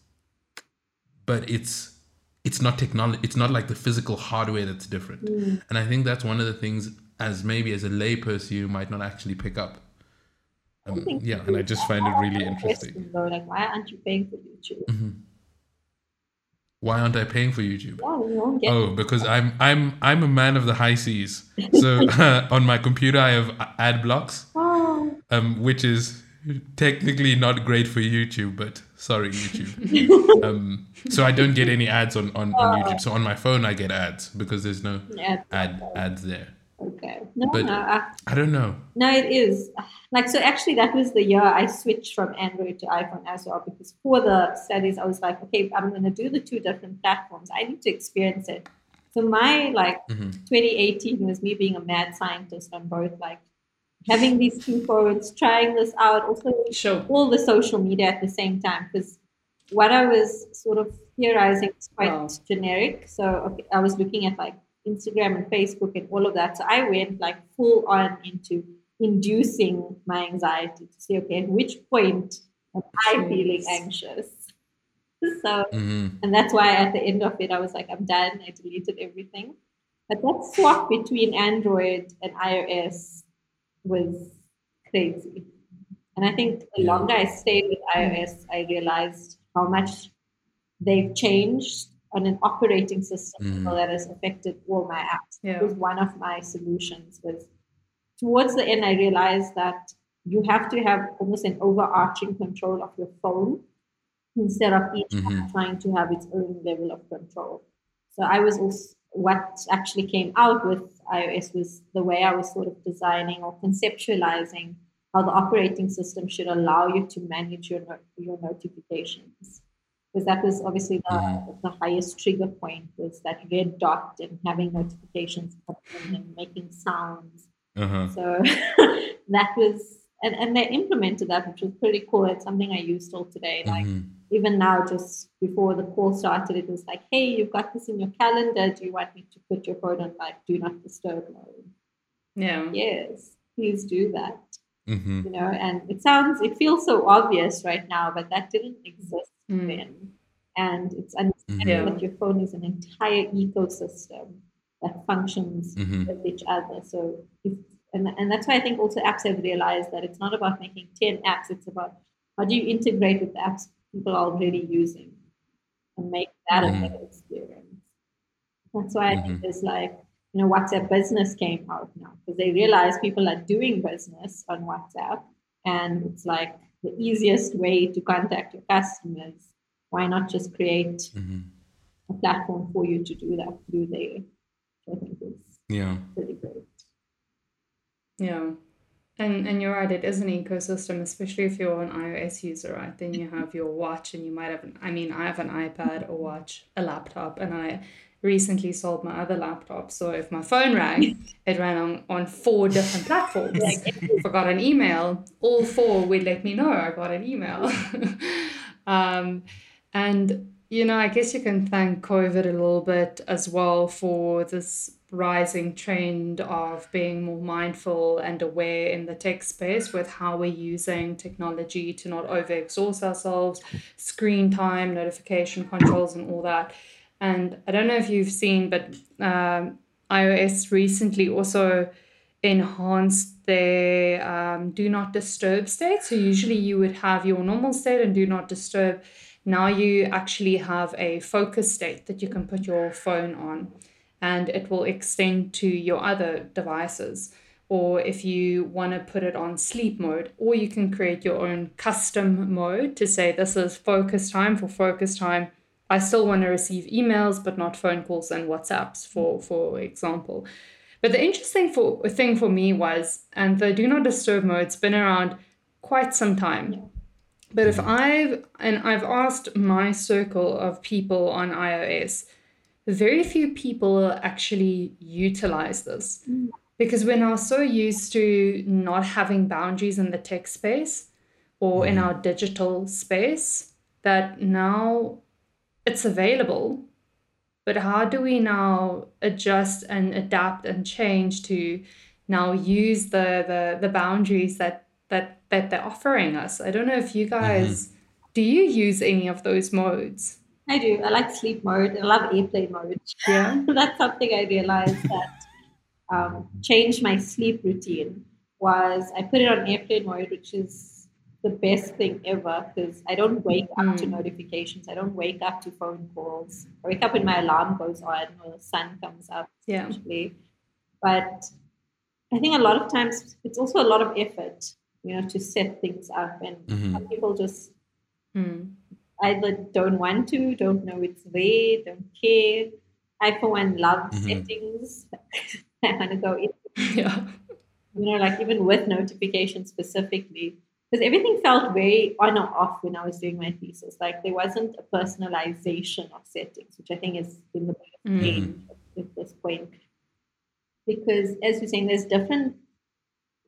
but it's it's not technology. It's not like the physical hardware that's different. And I think that's one of the things as maybe as a layperson you might not actually pick up. Um, yeah, and I just find it really interesting. Though, like, why aren't you paying for YouTube? Mm-hmm. Why aren't I paying for YouTube? Yeah, you won't get Oh, because I'm I'm I'm a man of the high seas. So on my computer I have ad blocks, Oh, um, which is technically not great for YouTube, but sorry YouTube. um, so I don't get any ads on, on, on YouTube. So on my phone I get ads because there's no ad ads there. Okay. No, But- no, I, I don't know. no, it is. Like, so actually, that was the year I switched from Android to iPhone as well, because for the studies, I was like, okay, I'm going to do the two different platforms. I need to experience it. So my, like, Mhm. 2018 was me being a mad scientist on both, like, having these two phones, trying this out, also Sure. all the social media at the same time because what I was sort of theorizing is quite Wow. generic. So okay, I was looking at like Instagram and Facebook and all of that. So I went like full on into inducing my anxiety to see, okay, at which point am I feeling anxious? So, hmm and that's why at the end of it, I was like, I'm done. I deleted everything. But that swap between Android and iOS was crazy. And I think the longer I stayed with iOS, I realized how much they've changed on an operating system level that has affected all my apps. Yeah. It was one of my solutions was towards the end I realized that you have to have almost an overarching control of your phone instead of each app Mhm. trying to have its own level of control. So I was also what actually came out with iOS was the way I was sort of designing or conceptualizing how the operating system should allow you to manage your your notifications. Because that was obviously the, Mhm. the highest trigger point was that red dot and having notifications come in and making sounds. Uh-huh. So that was and, and they implemented that, which was pretty cool. It's something I use still today. Like Mhm. even now, just before the call started, it was like, hey, you've got this in your calendar. Do you want me to put your phone on like do not disturb mode? Yeah. Yes, please do that. Mm-hmm. You know, and it sounds, it feels so obvious right now, but that didn't exist Mm. then. And it's understanding Yeah. that your phone is an entire ecosystem that functions Mm-hmm. with each other. So if and, and that's why I think also apps have realized that it's not about making 10 apps, it's about how do you integrate with the apps people are already using and make that Mhm. a better experience. That's why I think there's like, you know, WhatsApp business came out now because they realize people are doing business on WhatsApp and it's like the easiest way to contact your customers. Why not just create Mm-hmm. a platform for you to do that through there? I think is Yeah. pretty great. Yeah. And and you're right, it is an ecosystem, especially if you're an iOS user, right? Then you have your watch and you might have an I mean, I have an iPad, a watch, a laptop, and I recently sold my other laptop. So if my phone rang, it ran on, on four different platforms. if I got an email, all four would let me know I got an email. um, and you know, I guess you can thank COVID a little bit as well for this rising trend of being more mindful and aware in the tech space with how we're using technology to not overexhaust ourselves, screen time, notification controls, and all that. And I don't know if you've seen, but um, iOS recently also enhanced their um, do not disturb state. So usually you would have your normal state and do not disturb. Now you actually have a focus state that you can put your phone on and it will extend to your other devices. Or if you want to put it on sleep mode, or you can create your own custom mode to say this is focus time for focus time. I still want to receive emails, but not phone calls and WhatsApps, for mm. for example. But the interesting for, thing for me was, and the do not disturb mode's been around quite some time. But if mm. I've and I've asked my circle of people on iOS, very few people actually utilize this. Mm. Because we're now so used to not having boundaries in the tech space or in our digital space that now it's available but how do we now adjust and adapt and change to now use the the, the boundaries that that that they're offering us i don't know if you guys do you use any of those modes I do. I like sleep mode. I love airplane mode. yeah That's something I realized that um, changed my sleep routine. Was I put it on airplane mode, which is the best thing ever because I don't wake up to Mm. notifications. I don't wake up to phone calls. I wake up when my alarm goes on or the sun comes up. yeah Actually, but I think a lot of times it's also a lot of effort, you know, to set things up, and Mhm. some people just Mm. either don't want to, don't know it's there, don't care. I, for one, love Mhm. settings. I want to go in, yeah you know, like even with notifications specifically, because everything felt very on or off when I was doing my thesis. Like there wasn't a personalization of settings, which I think is in the Mm. game at this point. Because as you're saying, there's different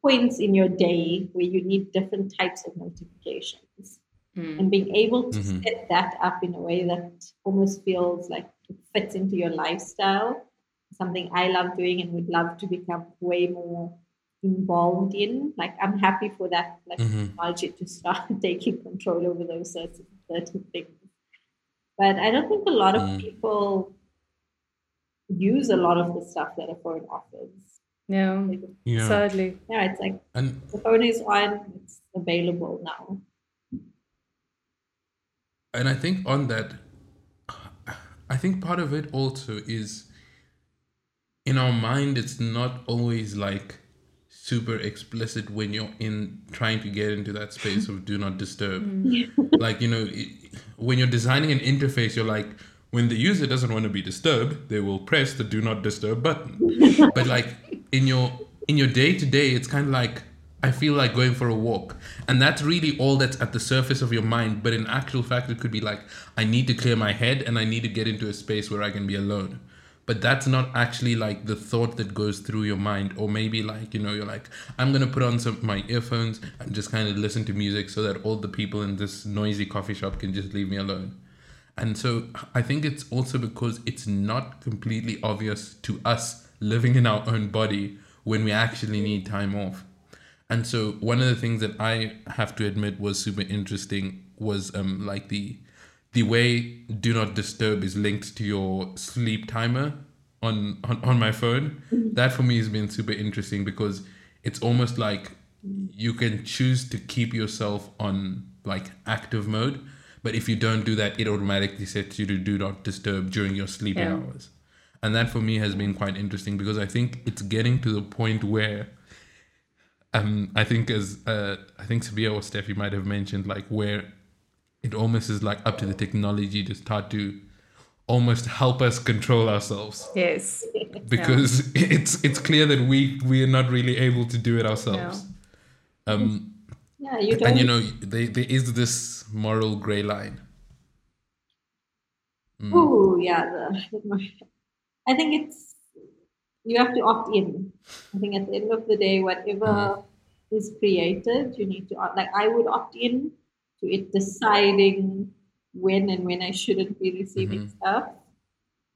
points in your day where you need different types of notifications Mm. and being able to Mhm. set that up in a way that almost feels like it fits into your lifestyle something i love doing and would love to become way more involved in. Like i'm happy for that. Like Mhm. technology to start taking control over those certain, certain things. But i don't think a lot of Mm. people use a lot of the stuff that a phone offers. Yeah. Yeah. sadly. Yeah it's like and the phone is on it's available now. And I think on that, I think part of it also is in our mind, it's not always like super explicit when you're in trying to get into that space of do not disturb. Mm. like, you know, it, when you're designing an interface, you're like, when the user doesn't want to be disturbed, they will press the do not disturb button. but like in your in your day to day, it's kind of like I feel like going for a walk. And that's really all that's at the surface of your mind. But in actual fact, it could be like, I need to clear my head and I need to get into a space where I can be alone. But that's not actually like the thought that goes through your mind. Or maybe like, you know, you're like, I'm to put on some my earphones and just kind of listen to music so that all the people in this noisy coffee shop can just leave me alone. And so I think it's also because it's not completely obvious to us living in our own body when we actually need time off. And so one of the things that I have to admit was super interesting was um like the the way do not disturb is linked to your sleep timer on on, on my phone. That for me has been super interesting because it's almost like you can choose to keep yourself on like active mode, but if you don't do that, it automatically sets you to do not disturb during your sleeping Yeah. hours. And that for me has been quite interesting because I think it's getting to the point where um I think as uh I think Sabeeha or Steffi might have mentioned like where it almost is like up to the technology to start to almost help us control ourselves Yes. because it's it's clear that we we are not really able to do it ourselves. Um Yeah, you don't. and you know they, there is this moral gray line. Mm. Oh yeah, the, I think it's you have to opt in. I think at the end of the day, whatever Mm-hmm. is created, you need to opt. Like I would opt in to it deciding when and when I shouldn't be receiving Mm-hmm. stuff.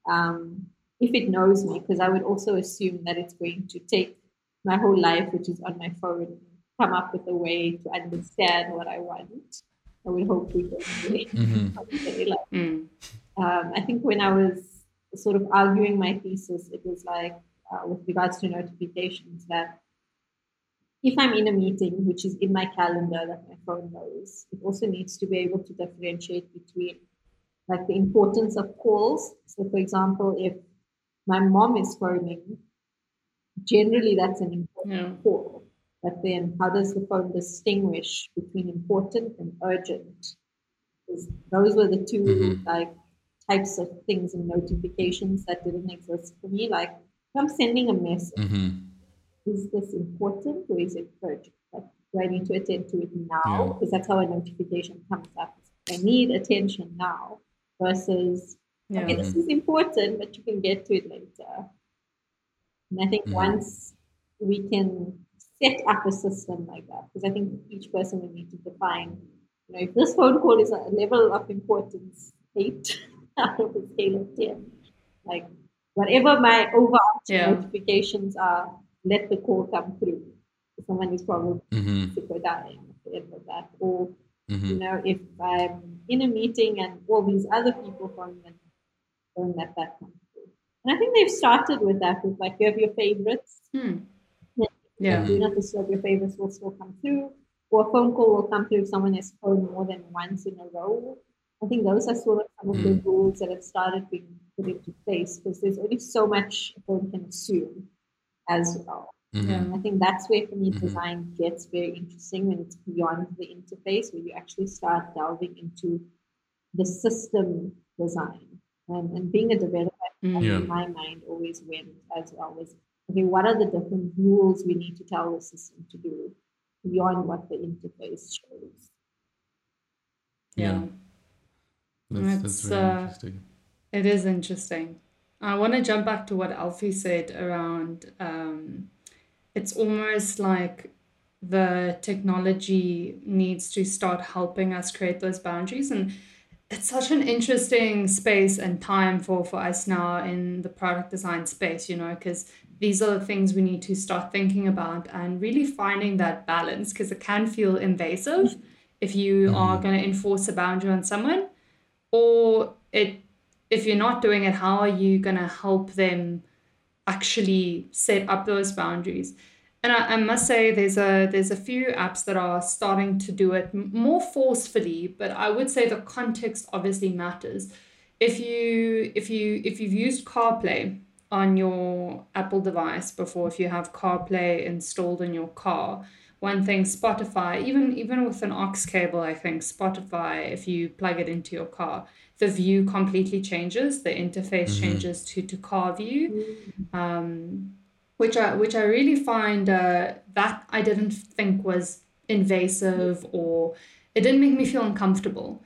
Um, if it knows me, because I would also assume that it's going to take my whole life, which is on my phone, come up with a way to understand what I want. I would hope we can do it. Mhm. Like, Mm. um, I think when I was sort of arguing my thesis, it was like uh, with regards to notifications that if I'm in a meeting, which is in my calendar that my phone knows, it also needs to be able to differentiate between like the importance of calls. So, for example, if my mom is phoning, generally that's an important Yeah. call. But then, how does the phone distinguish between important and urgent? Because those were the 2 Mhm. like types of things and notifications that didn't exist for me. Like, if I'm sending a message, Mhm. Is this important or is it urgent? Like, do I need to attend to it now? Yeah. Because that's how a notification comes up. I need attention now versus, Yeah. okay, this is important, but you can get to it later. And I think Mhm. once we can set up a system like that, because I think each person will need to define, you know, if this phone call is a level of importance eight out of a scale of 10, like whatever my overarching Yeah. notifications are, let the call come through. Someone is probably Mhm. sick or dying at the end of that. Or, you Mhm. know, if I'm in a meeting and all these other people phone them, don't let that come through. And I think they've started with that with like you have your favorites. Hmm. Yeah. Yeah. Do not disturb your favorites will still come through. Or a phone call will come through if someone has phoned more than once in a row. I think those are sort of some of the rules that have started being put into place because there's only so much a phone can assume as well. Mhm. Yeah. I think that's where for me Mhm. design gets very interesting when it's beyond the interface, where you actually start delving into the system design. And, and being a developer, Mm. Yeah. in my mind always went as well was okay, what are the different rules we need to tell the system to do beyond what the interface shows? Yeah. That's, that's It's, very uh, interesting. It is interesting. I want to jump back to what Alfie said around um, it's almost like the technology needs to start helping us create those boundaries. And it's such an interesting space and time for, for us now in the product design space, you know, because these are the things we need to start thinking about and really finding that balance because it can feel invasive if you are going to enforce a boundary on someone or it if you're not doing it how are you going to help them actually set up those boundaries? And I, I must say there's a there's a few apps that are starting to do it more forcefully but i would say the context obviously matters. If you if you if you've used carplay on your apple device before if you have carplay installed in your car one thing spotify even even with an aux cable i think spotify if you plug it into your car the view completely changes the interface changes to to car view um, which I which I really find uh, that I didn't think was invasive or it didn't make me feel uncomfortable.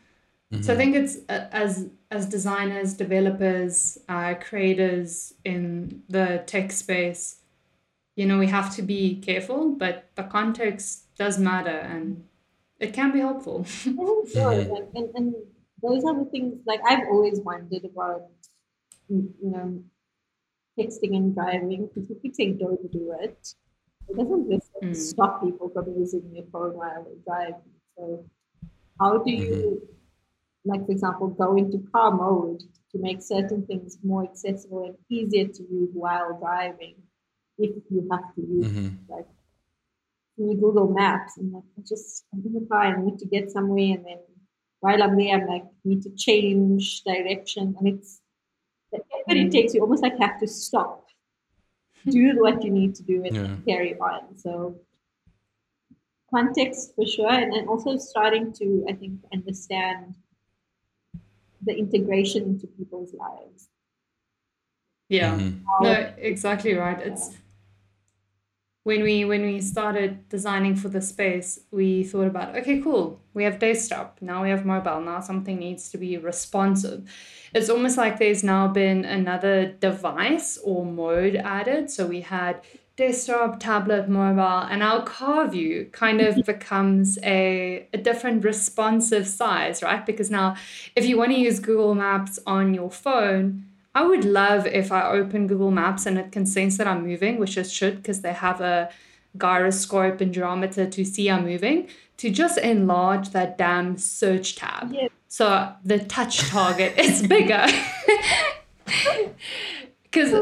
So I think it's uh, as as designers, developers, uh, creators in the tech space, you know, we have to be careful, but the context does matter and it can be helpful. I think so. And, and, and those are the things like I've always wondered about, you know, texting and driving because keep saying don't do it. It doesn't listen. mm. stop people from using their phone while they drive. So, how do you, mm-hmm. like for example, go into car mode to make certain things more accessible and easier to use while driving, if you have to use mm-hmm. like you Google Maps and like I just I'm in the car, I need to get somewhere and then while I'm there I'm like need to change direction and it's the effort it takes you almost like have to stop do what you need to do and yeah. carry on. So context for sure, and, and also starting to I think understand the integration into people's lives. Yeah, mm-hmm. no, exactly right. It's when we when we started designing for the space, we thought about okay, cool. We have desktop now. We have mobile now. Something needs to be responsive it's almost like there's now been another device or mode added. So we had desktop, tablet, mobile, and our car view kind of becomes a, a different responsive size, right? Because now, if you want to use Google Maps on your phone, I would love if I open Google Maps and it can sense that I'm moving, which it should because they have a gyroscope and gyrometer to see I'm moving, to just enlarge that damn search tab. Yeah. So the touch target is bigger. Because,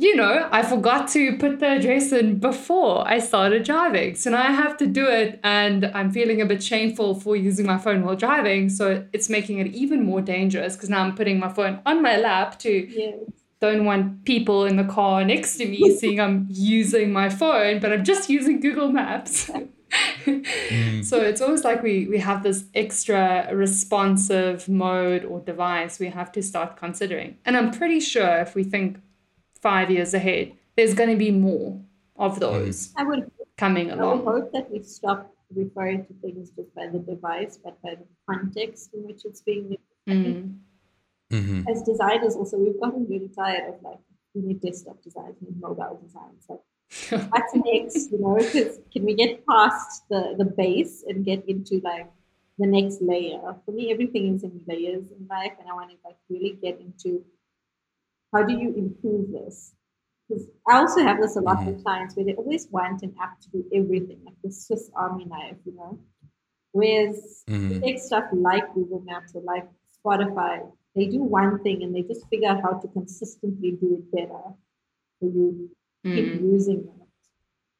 you know, I forgot to put the address in before I started driving. So now I have to do it, and I'm feeling a bit shameful for using my phone while driving. So it's making it even more dangerous because now I'm putting my phone on my lap to. Yes. Don't want people in the car next to me seeing I'm using my phone, but I'm just using Google Maps. mm. So it's almost like we, we have this extra responsive mode or device we have to start considering. And I'm pretty sure if we think five years ahead, there's going to be more of mm. those I would, coming along. I would hope that we stop referring to things just by the device, but by the context in which it's being used. Mm. Mm-hmm. As designers, also, we've gotten really tired of like, we need desktop design, we need mobile design. So what's next you know because can we get past the the base and get into like the next layer for me everything is in layers in life and i want to like really get into how do you improve this because i also have this a lot mm-hmm. of clients where they always want an app to do everything like the swiss army knife you know whereas mm-hmm. take stuff like google maps or like spotify they do one thing and they just figure out how to consistently do it better for you keep mm. using it.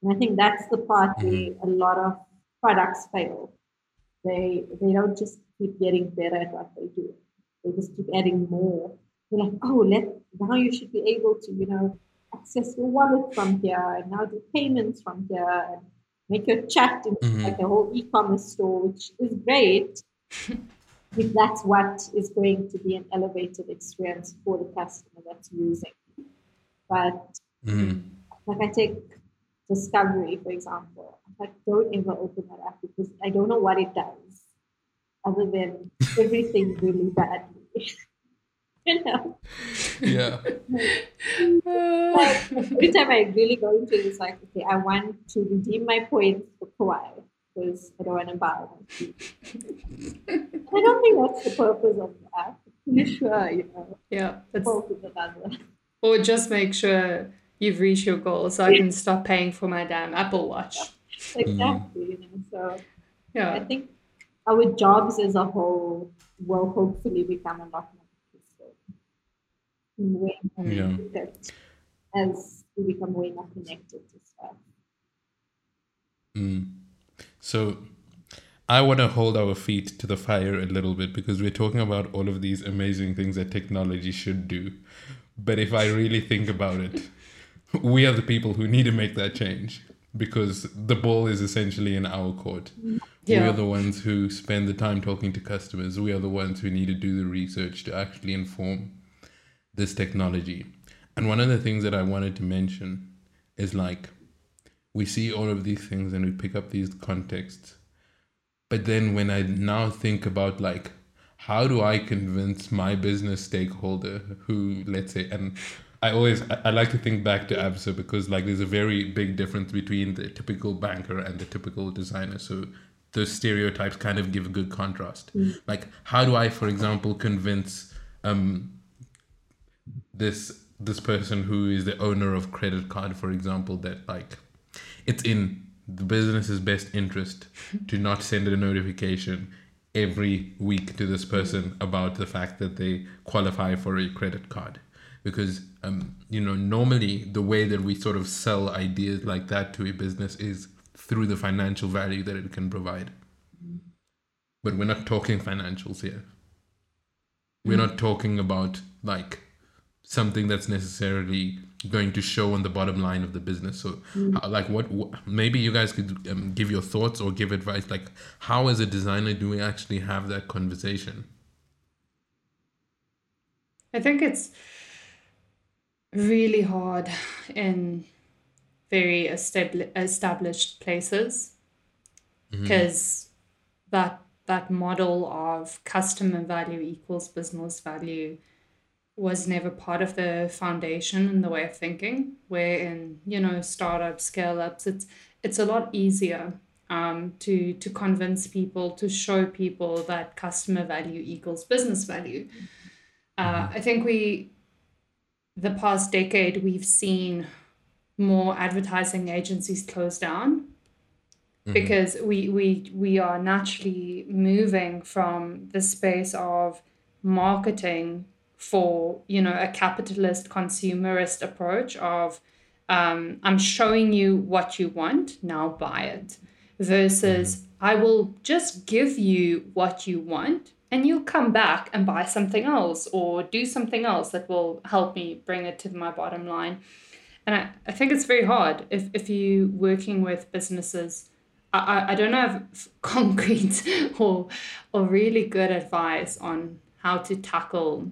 And I think that's the part where a lot of products fail. They they don't just keep getting better at what they do. They just keep adding more. They're like, oh, let now you should be able to, you know, access your wallet from here and now do payments from here and make your chat into mm-hmm. like a whole e-commerce store, which is great. if that's what is going to be an elevated experience for the customer that's using. But mm. Like I take Discovery, for example. I don't ever open that app because I don't know what it does other than everything really badly. you know? Yeah. like, every time I really go into it, it's like, okay, I want to redeem my points for Kauai because I don't want to buy them. I don't think that's the purpose of the app. Pretty sure, you know. Yeah. That's, another. Or just make sure you've reached your goal so I can stop paying for my damn Apple Watch. Exactly. You know, so yeah. I think our jobs as a whole will hopefully become a lot more peaceful. Way more yeah. as we become way more connected to stuff. Mm. So I want to hold our feet to the fire a little bit because we're talking about all of these amazing things that technology should do. But if I really think about it, we are the people who need to make that change because the ball is essentially in our court. Yeah. We are the ones who spend the time talking to customers. We are the ones who need to do the research to actually inform this technology. And one of the things that I wanted to mention is like we see all of these things and we pick up these contexts. But then when I now think about like how do I convince my business stakeholder who let's say and I always I like to think back to Absa because like there's a very big difference between the typical banker and the typical designer. So those stereotypes kind of give a good contrast. Mm. Like how do I, for example, convince um this this person who is the owner of credit card, for example, that like it's in the business's best interest to not send a notification every week to this person about the fact that they qualify for a credit card. Because um, you know normally the way that we sort of sell ideas like that to a business is through the financial value that it can provide. But we're not talking financials here. We're not talking about like something that's necessarily going to show on the bottom line of the business. So how, like what, what maybe you guys could um, give your thoughts or give advice like how as a designer do we actually have that conversation? I think it's really hard in very establi- established places. Because that that model of customer value equals business value was never part of the foundation and the way of thinking where in you know startups scale ups it's it's a lot easier um, to to convince people to show people that customer value equals business value. Uh, i think we the past decade we've seen more advertising agencies close down because we we we are naturally moving from the space of marketing for you know a capitalist consumerist approach of um, i'm showing you what you want now buy it versus i will just give you what you want and you'll come back and buy something else or do something else that will help me bring it to my bottom line. And i, I think it's very hard if, if you're working with businesses. I, I- I don't have concrete or or really good advice on how to tackle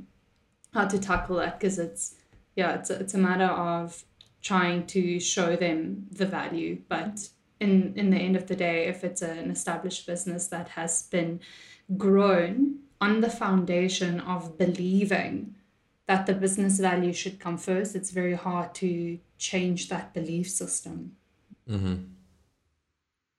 how to tackle that because it's yeah it's a, it's a matter of trying to show them the value. But in in the end of the day if it's an established business that has been grown on the foundation of believing that the business value should come first it's very hard to change that belief system. Mm-hmm.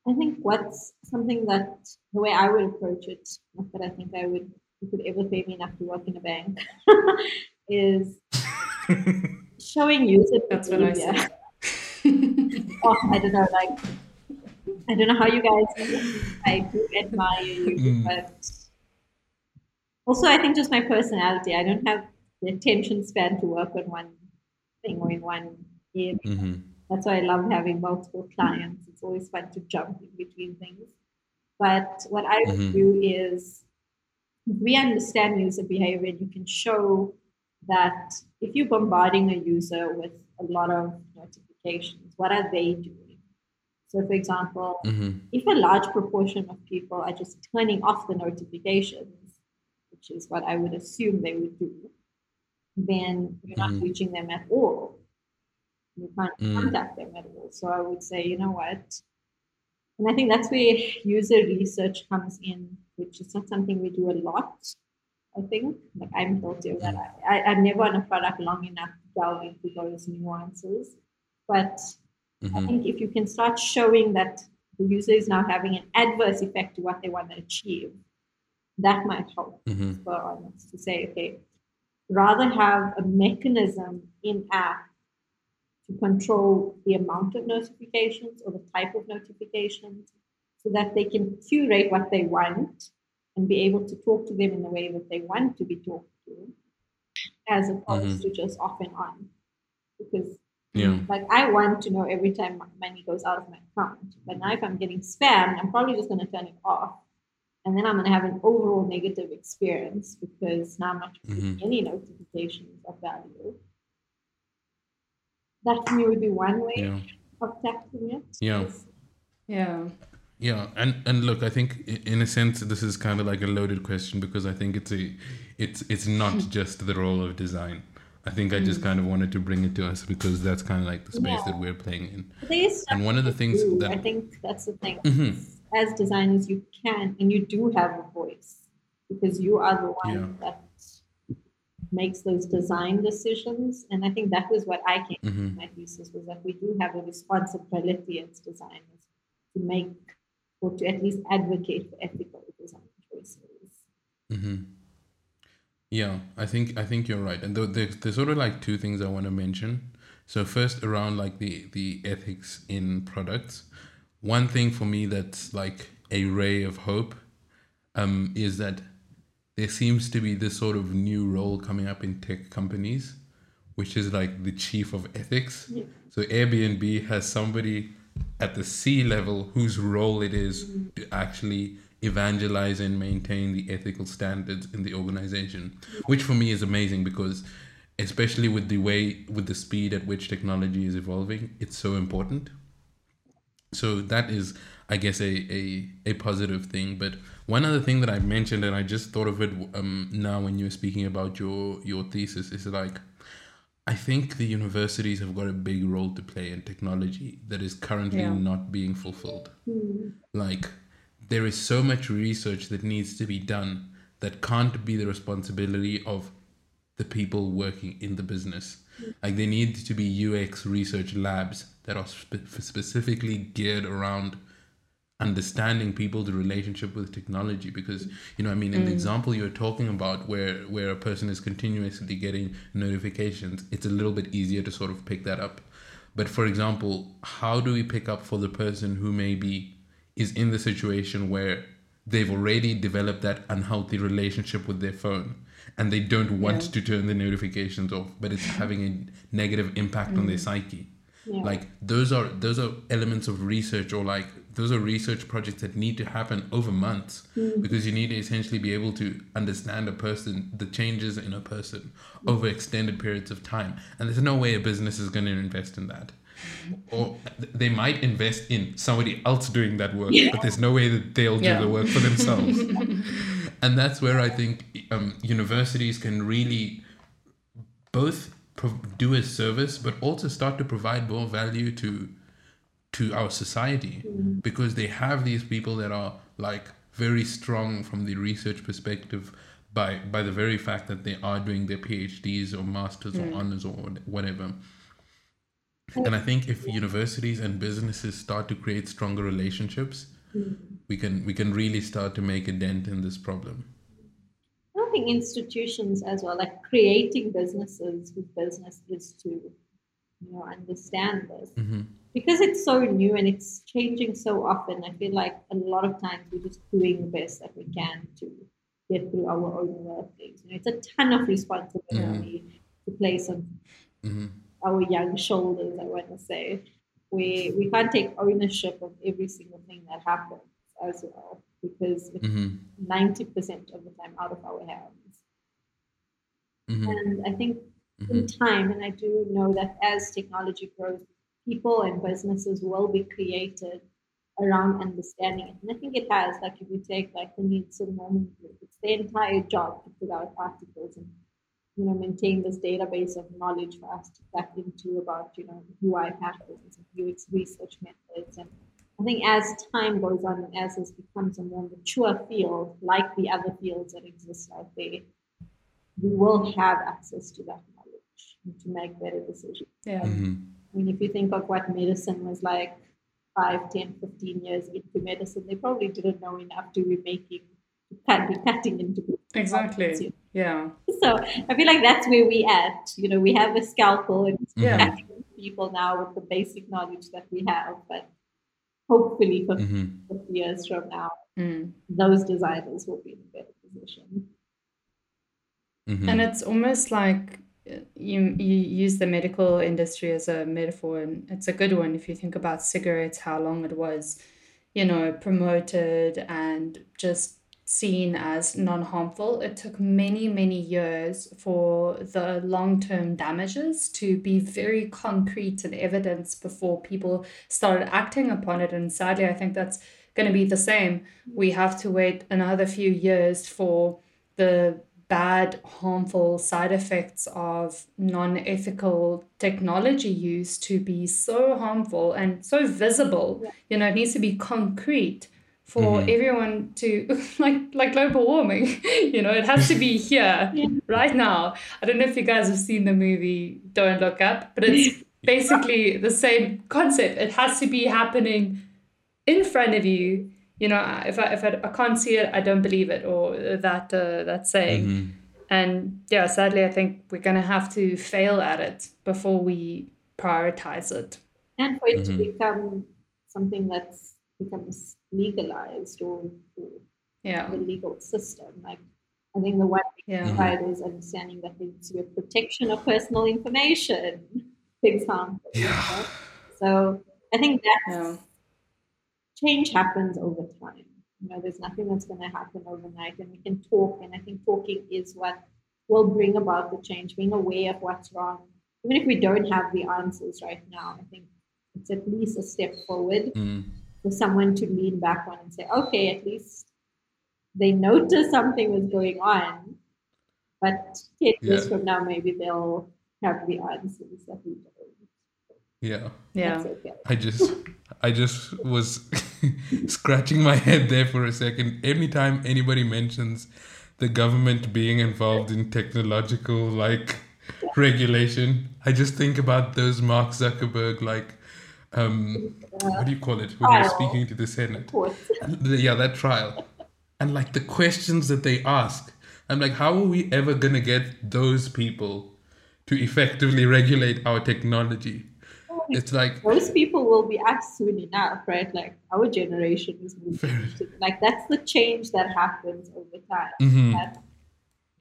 I think what's something that the way I would approach it, not that I think I would you could ever pay me enough to work in a bank, is showing user That's what I behavior. said. oh, I don't know, like I don't know how you guys I do admire you, but also I think just my personality. I don't have the attention span to work on one thing or in one area. mm-hmm. That's why I love having multiple clients. It's always fun to jump in between things. But what I would Mhm. do is if we understand user behavior and you can show that if you're bombarding a user with a lot of notifications, what are they doing? So, for example, Mm-hmm. if a large proportion of people are just turning off the notifications, which is what I would assume they would do, then you're not Mhm. reaching them at all. You can't Mm. contact them at all. So I would say, you know what? And I think that's where user research comes in, which is not something we do a lot. I think, like I'm guilty of that. I, I, I'm never on a product long enough to delve into those nuances. But I Mm-hmm. think if you can start showing that the user is now having an adverse effect to what they want to achieve, that might help Mm-hmm. on us to say, okay, rather have a mechanism in app to control the amount of notifications or the type of notifications so that they can curate what they want and be able to talk to them in the way that they want to be talked to as opposed to just off and on because Yeah. like I want to know every time money goes out of my account. But now if I'm getting spammed, I'm probably just going to turn it off. And then I'm going to have an overall negative experience because now I'm not getting Mhm. any notifications of value. That to me would be one way Yeah. of tackling it. Yeah. Yeah. Yeah, and and look, I think in a sense this is kind of like a loaded question because I think it's a, it's it's not just the role of design. I think I just kind of wanted to bring it to us because that's kind of like the space that we're playing in. Is And one of the things do. that I think that's the thing. Mhm. As designers, you can and you do have a voice because you are the one Yeah. that makes those design decisions. And I think that was what I came to Mhm. my thesis was that we do have a responsibility as designers to make or to at least advocate for ethical design choices. hmm Yeah, I think I think you're right, and th- there's, there's sort of like two things I want to mention. So first, around like the the ethics in products, one thing for me that's like a ray of hope um, is that there seems to be this sort of new role coming up in tech companies, which is like the chief of ethics. Yeah. So Airbnb has somebody at the C level whose role it is to actually evangelize and maintain the ethical standards in the organization, which for me is amazing because especially with the way with the speed at which technology is evolving, it's so important. So that is I guess a, a a positive thing. But one other thing that I mentioned and I just thought of it um now when you were speaking about your your thesis is like I think the universities have got a big role to play in technology that is currently Yeah. not being fulfilled. Hmm. Like, there is so much research that needs to be done that can't be the responsibility of the people working in the business. Like, there need to be UX research labs that are spe- specifically geared around understanding people's relationship with technology because you know i mean in the mm. example you're talking about where where a person is continuously getting notifications it's a little bit easier to sort of pick that up but for example how do we pick up for the person who maybe is in the situation where they've already developed that unhealthy relationship with their phone and they don't want Yeah. to turn the notifications off but it's having a negative impact on their mm. psyche Yeah. like those are those are elements of research or like those are research projects that need to happen over months because you need to essentially be able to understand a person the changes in a person over extended periods of time. And there's no way a business is going to invest in that. Or they might invest in somebody else doing that work but there's no way that they'll Yeah. do the work for themselves. And that's where i think um, universities can really both do a service but also start to provide more value to to our society mm-hmm. because they have these people that are like very strong from the research perspective by by the very fact that they are doing their PhDs or masters or mm. honors or whatever. And I think if universities and businesses start to create stronger relationships, mm-hmm. we can we can really start to make a dent in this problem. I think institutions as well, like creating businesses with business is to, you know, understand this. hmm Because it's so new and it's changing so often, I feel like a lot of times we're just doing the best that we can to get through our own workings. You know, it's a ton of responsibility to place on hmm our young shoulders, I want to say. We we can't take ownership of every single thing that happens as well because it's hmm 90% of the time out of our hands. hmm And I think hmm in time, and I do know that as technology grows, people and businesses will be created around understanding it. And I think it has, like if you take like the Nielsen Norman Group, it's their entire job to put out articles and you know maintain this database of knowledge for us to tap into about you know UI patterns and UX research methods. And I think as time goes on and as this becomes a more mature field, like the other fields that exist out there, we will have access to that to make better decisions. Yeah. hmm I mean, if you think of what medicine was like 5, 10, 15 years into medicine, they probably didn't know enough to be making, to cut, be cutting into Exactly. Yeah. So I feel like that's where we at. You know, we have a scalpel and it's Yeah. cutting people now with the basic knowledge that we have, but hopefully for hmm 50 years from now, Mm. those designers will be in a better position. hmm And it's almost like you you use the medical industry as a metaphor, and it's a good one if you think about cigarettes, how long it was, you know, promoted and just seen as non-harmful. It took many, many years for the long-term damages to be very concrete and evidence before people started acting upon it. And sadly, I think that's going to be the same. We have to wait another few years for the bad, harmful side effects of non ethical technology use to be so harmful and so visible. You know, it needs to be concrete for Mhm. everyone to like like global warming. You know it has to be here right now. I don't know if you guys have seen the movie don't look up but it's basically the same concept. It has to be happening in front of you you know if i if i, I can't see it i don't believe it or that uh, that saying hmm and yeah sadly i think we're going to have to fail at it before we prioritize it and for it to Mhm. become something that's becomes legalized or, or Yeah. the legal system. Like I think the one big Yeah. side is understanding that there needs to be a protection of personal information. For example. Yeah. So I think that Yeah. Change happens over time. You know, there's nothing that's going to happen overnight, and we can talk. And I think talking is what will bring about the change. Being aware of what's wrong, even if we don't have the answers right now, I think it's at least a step forward Mm. for someone to lean back on and say, "Okay, at least they noticed something was going on." But ten years Yeah. from now, maybe they'll have the answers that we don't. Yeah. Yeah. I just I just was scratching my head there for a second. Anytime anybody mentions the government being involved in technological like regulation, I just think about those Mark Zuckerberg like um what do you call it when you're speaking to the Senate? Course. yeah, that trial. And like the questions that they ask. I'm like, how are we ever gonna get those people to effectively regulate our technology? It's like Those people will be us soon enough, right? Like our generation is moving to, like that's the change that happens over time. Mhm. That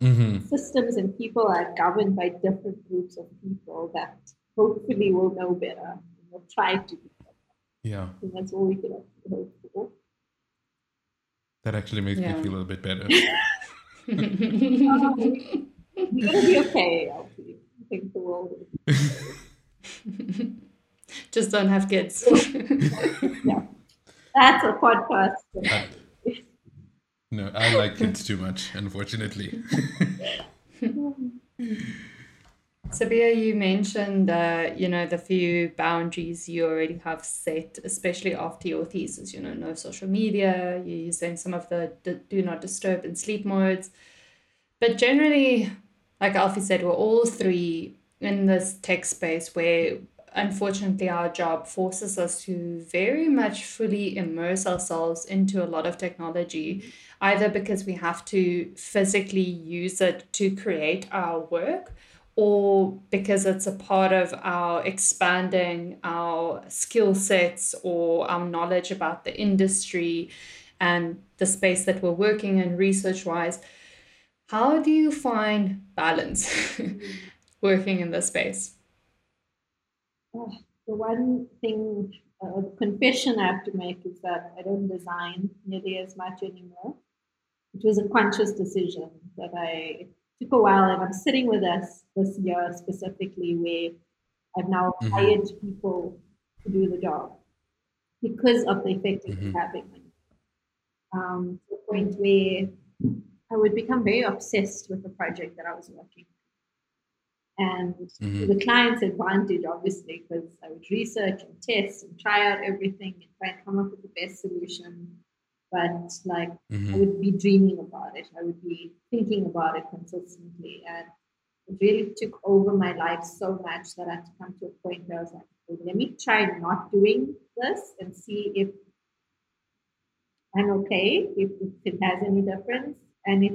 hmm systems and people are governed by different groups of people that hopefully will know better and will try to do better. Yeah, I think that's all we can hope for. that actually makes Yeah. me feel a little bit better. We're gonna be okay, Alfie. I think the world is Just don't have kids. Yeah. That's a podcast. I- no, I like kids too much, unfortunately. Sabeeha, you mentioned, uh, you know, the few boundaries you already have set, especially after your thesis. You know, no social media. You're using some of the do not disturb and sleep modes. But generally, like Alfie said, we're all three in this tech space where unfortunately our job forces us to very much fully immerse ourselves into a lot of technology, either because we have to physically use it to create our work or because it's a part of our expanding our skill sets or our knowledge about the industry and the space that we're working in research wise. How do you find balance working in this space? The one thing, uh, confession I have to make is that I don't design nearly as much anymore. It was a conscious decision that I took a while, and I'm sitting with us this year specifically, where I've now Mhm. hired people to do the job because of the effect it was Mhm. having. Um, to the point where I would become very obsessed with the project that I was working and Mhm. the client's advantage, obviously, because I would research and test and try out everything and try and come up with the best solution. But like I Mhm. would be dreaming about it. I would be thinking about it consistently. And it really took over my life so much that I had to come to a point where I was like, "Okay, let me try not doing this and see if I'm okay, if, it has any difference. And if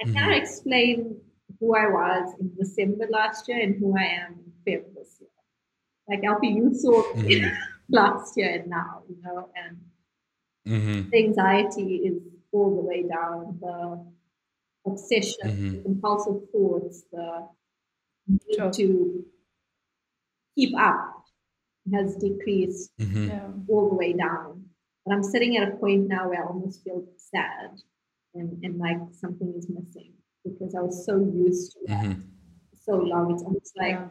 I cannot Mhm. explain who I was in December last year and who I am in Feb this year. Like Alfie, you saw me Mhm. last year and now, you know, and Mhm. the anxiety is all the way down, the obsession, Mhm. the compulsive thoughts, the need Sure. to keep up has decreased Mhm. Yeah. all the way down. But I'm sitting at a point now where I almost feel sad and, and like something is missing because I was so used to that Mhm. so long. It's almost like Yeah.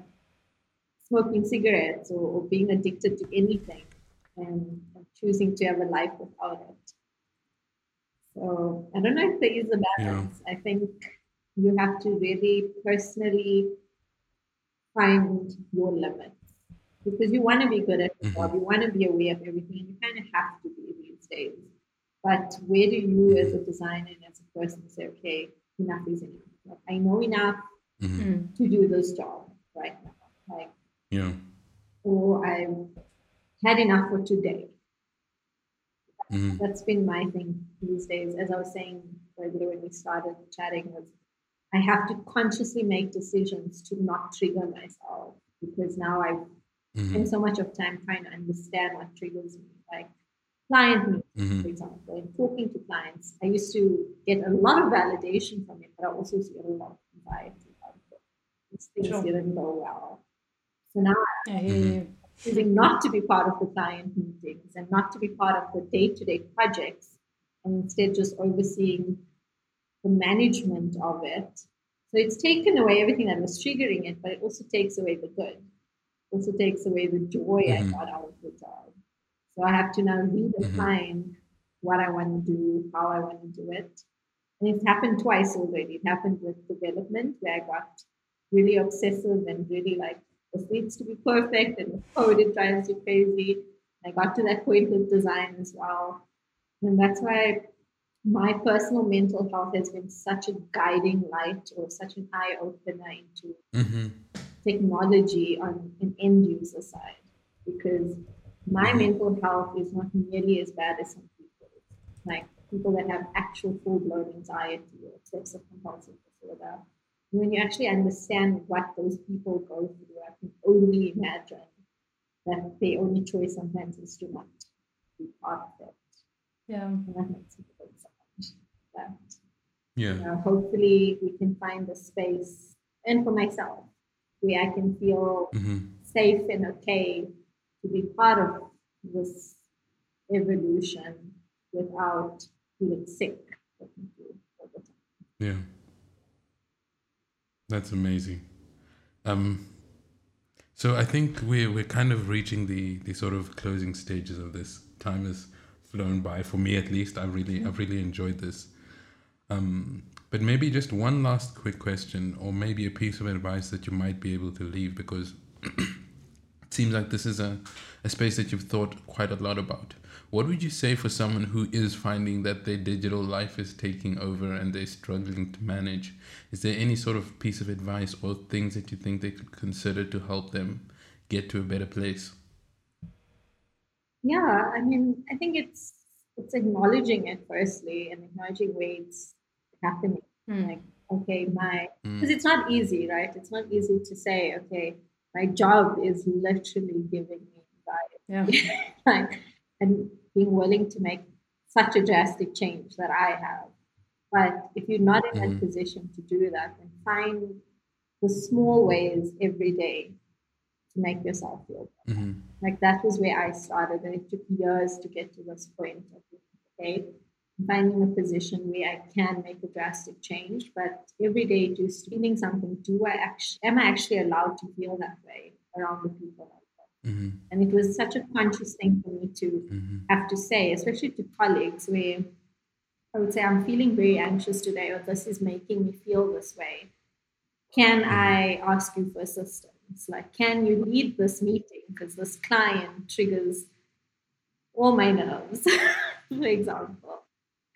smoking cigarettes or, or being addicted to anything and, and choosing to have a life without it. So I don't know if there is a balance. I think you have to really personally find your limits because you want to be good at your job, you want to be aware of everything, and you kind of have to be these days. But where do you, as a designer and as a person, say, okay, enough is enough? Like, I know enough Mhm. Mm. to do this job right now. Like, Yeah. or I've had enough for today. Mhm. That's been my thing these days. As I was saying earlier when we started chatting, was I have to consciously make decisions to not trigger myself because now I've mm-hmm. spend so much of time trying to understand what triggers me, like client meetings, mm-hmm. for example, and talking to clients. I used to get a lot of validation from it, but I also see a lot of anxiety about it. These things sure. didn't go well. So now I'm choosing not to be part of the client meetings and not to be part of the day-to-day projects, and instead just overseeing the management of it. So it's taken away everything that was triggering it, but it also takes away the good. It also takes away the joy mm-hmm. I got out of the job. So I have to now redefine mm-hmm. what I want to do, how I want to do it. And it's happened twice already. It happened with development where I got really obsessive and really like this needs to be perfect and the code it drives you crazy. I got to that point with design as well. And that's why my personal mental health has been such a guiding light or such an eye opener into mm-hmm. technology on an end user side because my mm-hmm. mental health is not nearly as bad as some people. Like people that have actual full blown anxiety or obsessive compulsive disorder. When you actually understand what those people go through, I can only imagine that their only choice sometimes is to not be part of it. Yeah. And that makes me feel so much that yeah. You know, hopefully we can find a space and for myself where I can feel mm-hmm. safe and okay to be part of this evolution without feeling sick Yeah. That's amazing. Um, so I think we're we're kind of reaching the the sort of closing stages of this. Time has flown by for me at least. I really I've really enjoyed this. Um, but maybe just one last quick question, or maybe a piece of advice that you might be able to leave, because seems like this is a, a space that you've thought quite a lot about. What would you say for someone who is finding that their digital life is taking over and they're struggling to manage? Is there any sort of piece of advice or things that you think they could consider to help them get to a better place? Yeah, I mean, I think it's it's acknowledging it firstly and acknowledging where it's happening. Mm. Like, okay, my because mm. it's not easy, right? It's not easy to say, okay, my job is literally giving me anxiety. Yeah. like, and being willing to make such a drastic change that I have. But if you're not in mm-hmm. that position to do that, then find the small ways every day to make yourself feel better. Mm-hmm. Like that was where I started, and it took years to get to this point of okay, finding a position where I can make a drastic change. But every day, just feeling something, do I actually am I actually allowed to feel that way around the people I mm-hmm. And it was such a conscious thing for me to mm-hmm. have to say, especially to colleagues, where I would say, I'm feeling very anxious today, or this is making me feel this way. Can mm-hmm. I ask you for assistance? Like, can you lead this meeting? Because this client triggers all my nerves, for example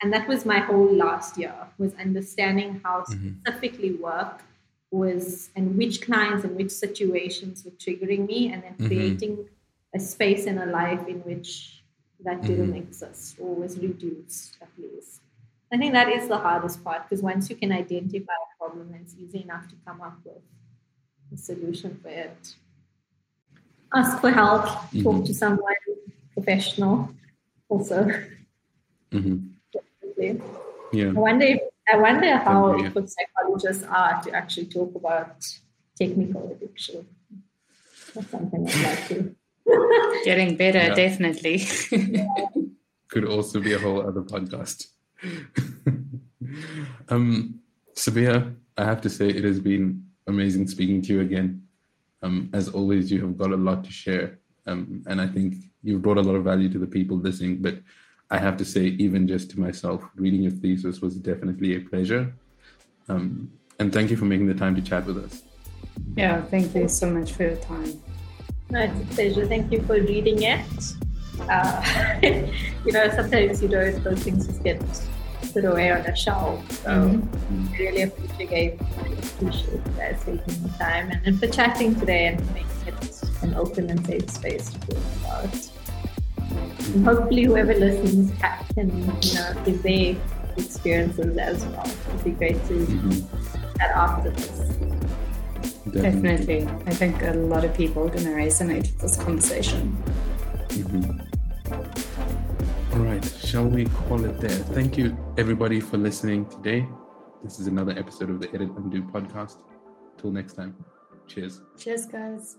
and that was my whole last year was understanding how mm-hmm. specifically work was and which clients and which situations were triggering me and then mm-hmm. creating a space in a life in which that didn't mm-hmm. exist or was reduced at least i think that is the hardest part because once you can identify a problem it's easy enough to come up with a solution for it ask for help talk mm-hmm. to someone professional also Yeah. I wonder if, I wonder how yeah. psychologists are to actually talk about technical addiction. That's something I'd like to. Getting better, yeah. definitely. Could also be a whole other podcast. um, Sabeeha, I have to say it has been amazing speaking to you again. Um, as always, you have got a lot to share, um, and I think you've brought a lot of value to the people listening. But I have to say, even just to myself, reading your thesis was definitely a pleasure. Um, and thank you for making the time to chat with us. Yeah, thank you so much for your time. No, it's a pleasure. Thank you for reading it. Uh, you know, sometimes you don't, those things just get put away on a shelf. So mm-hmm. really appreciate, appreciate you guys taking the time and, and for chatting today and making it an open and safe space to talk about hopefully whoever listens can you know give their experiences as well. It'd be great to mm-hmm. chat after this. Definitely. I think a lot of people are going to resonate with this conversation. Mm-hmm. All right, shall we call it there? Thank you, everybody, for listening today. This is another episode of the Edit Undo podcast. Till next time, cheers. Cheers, guys.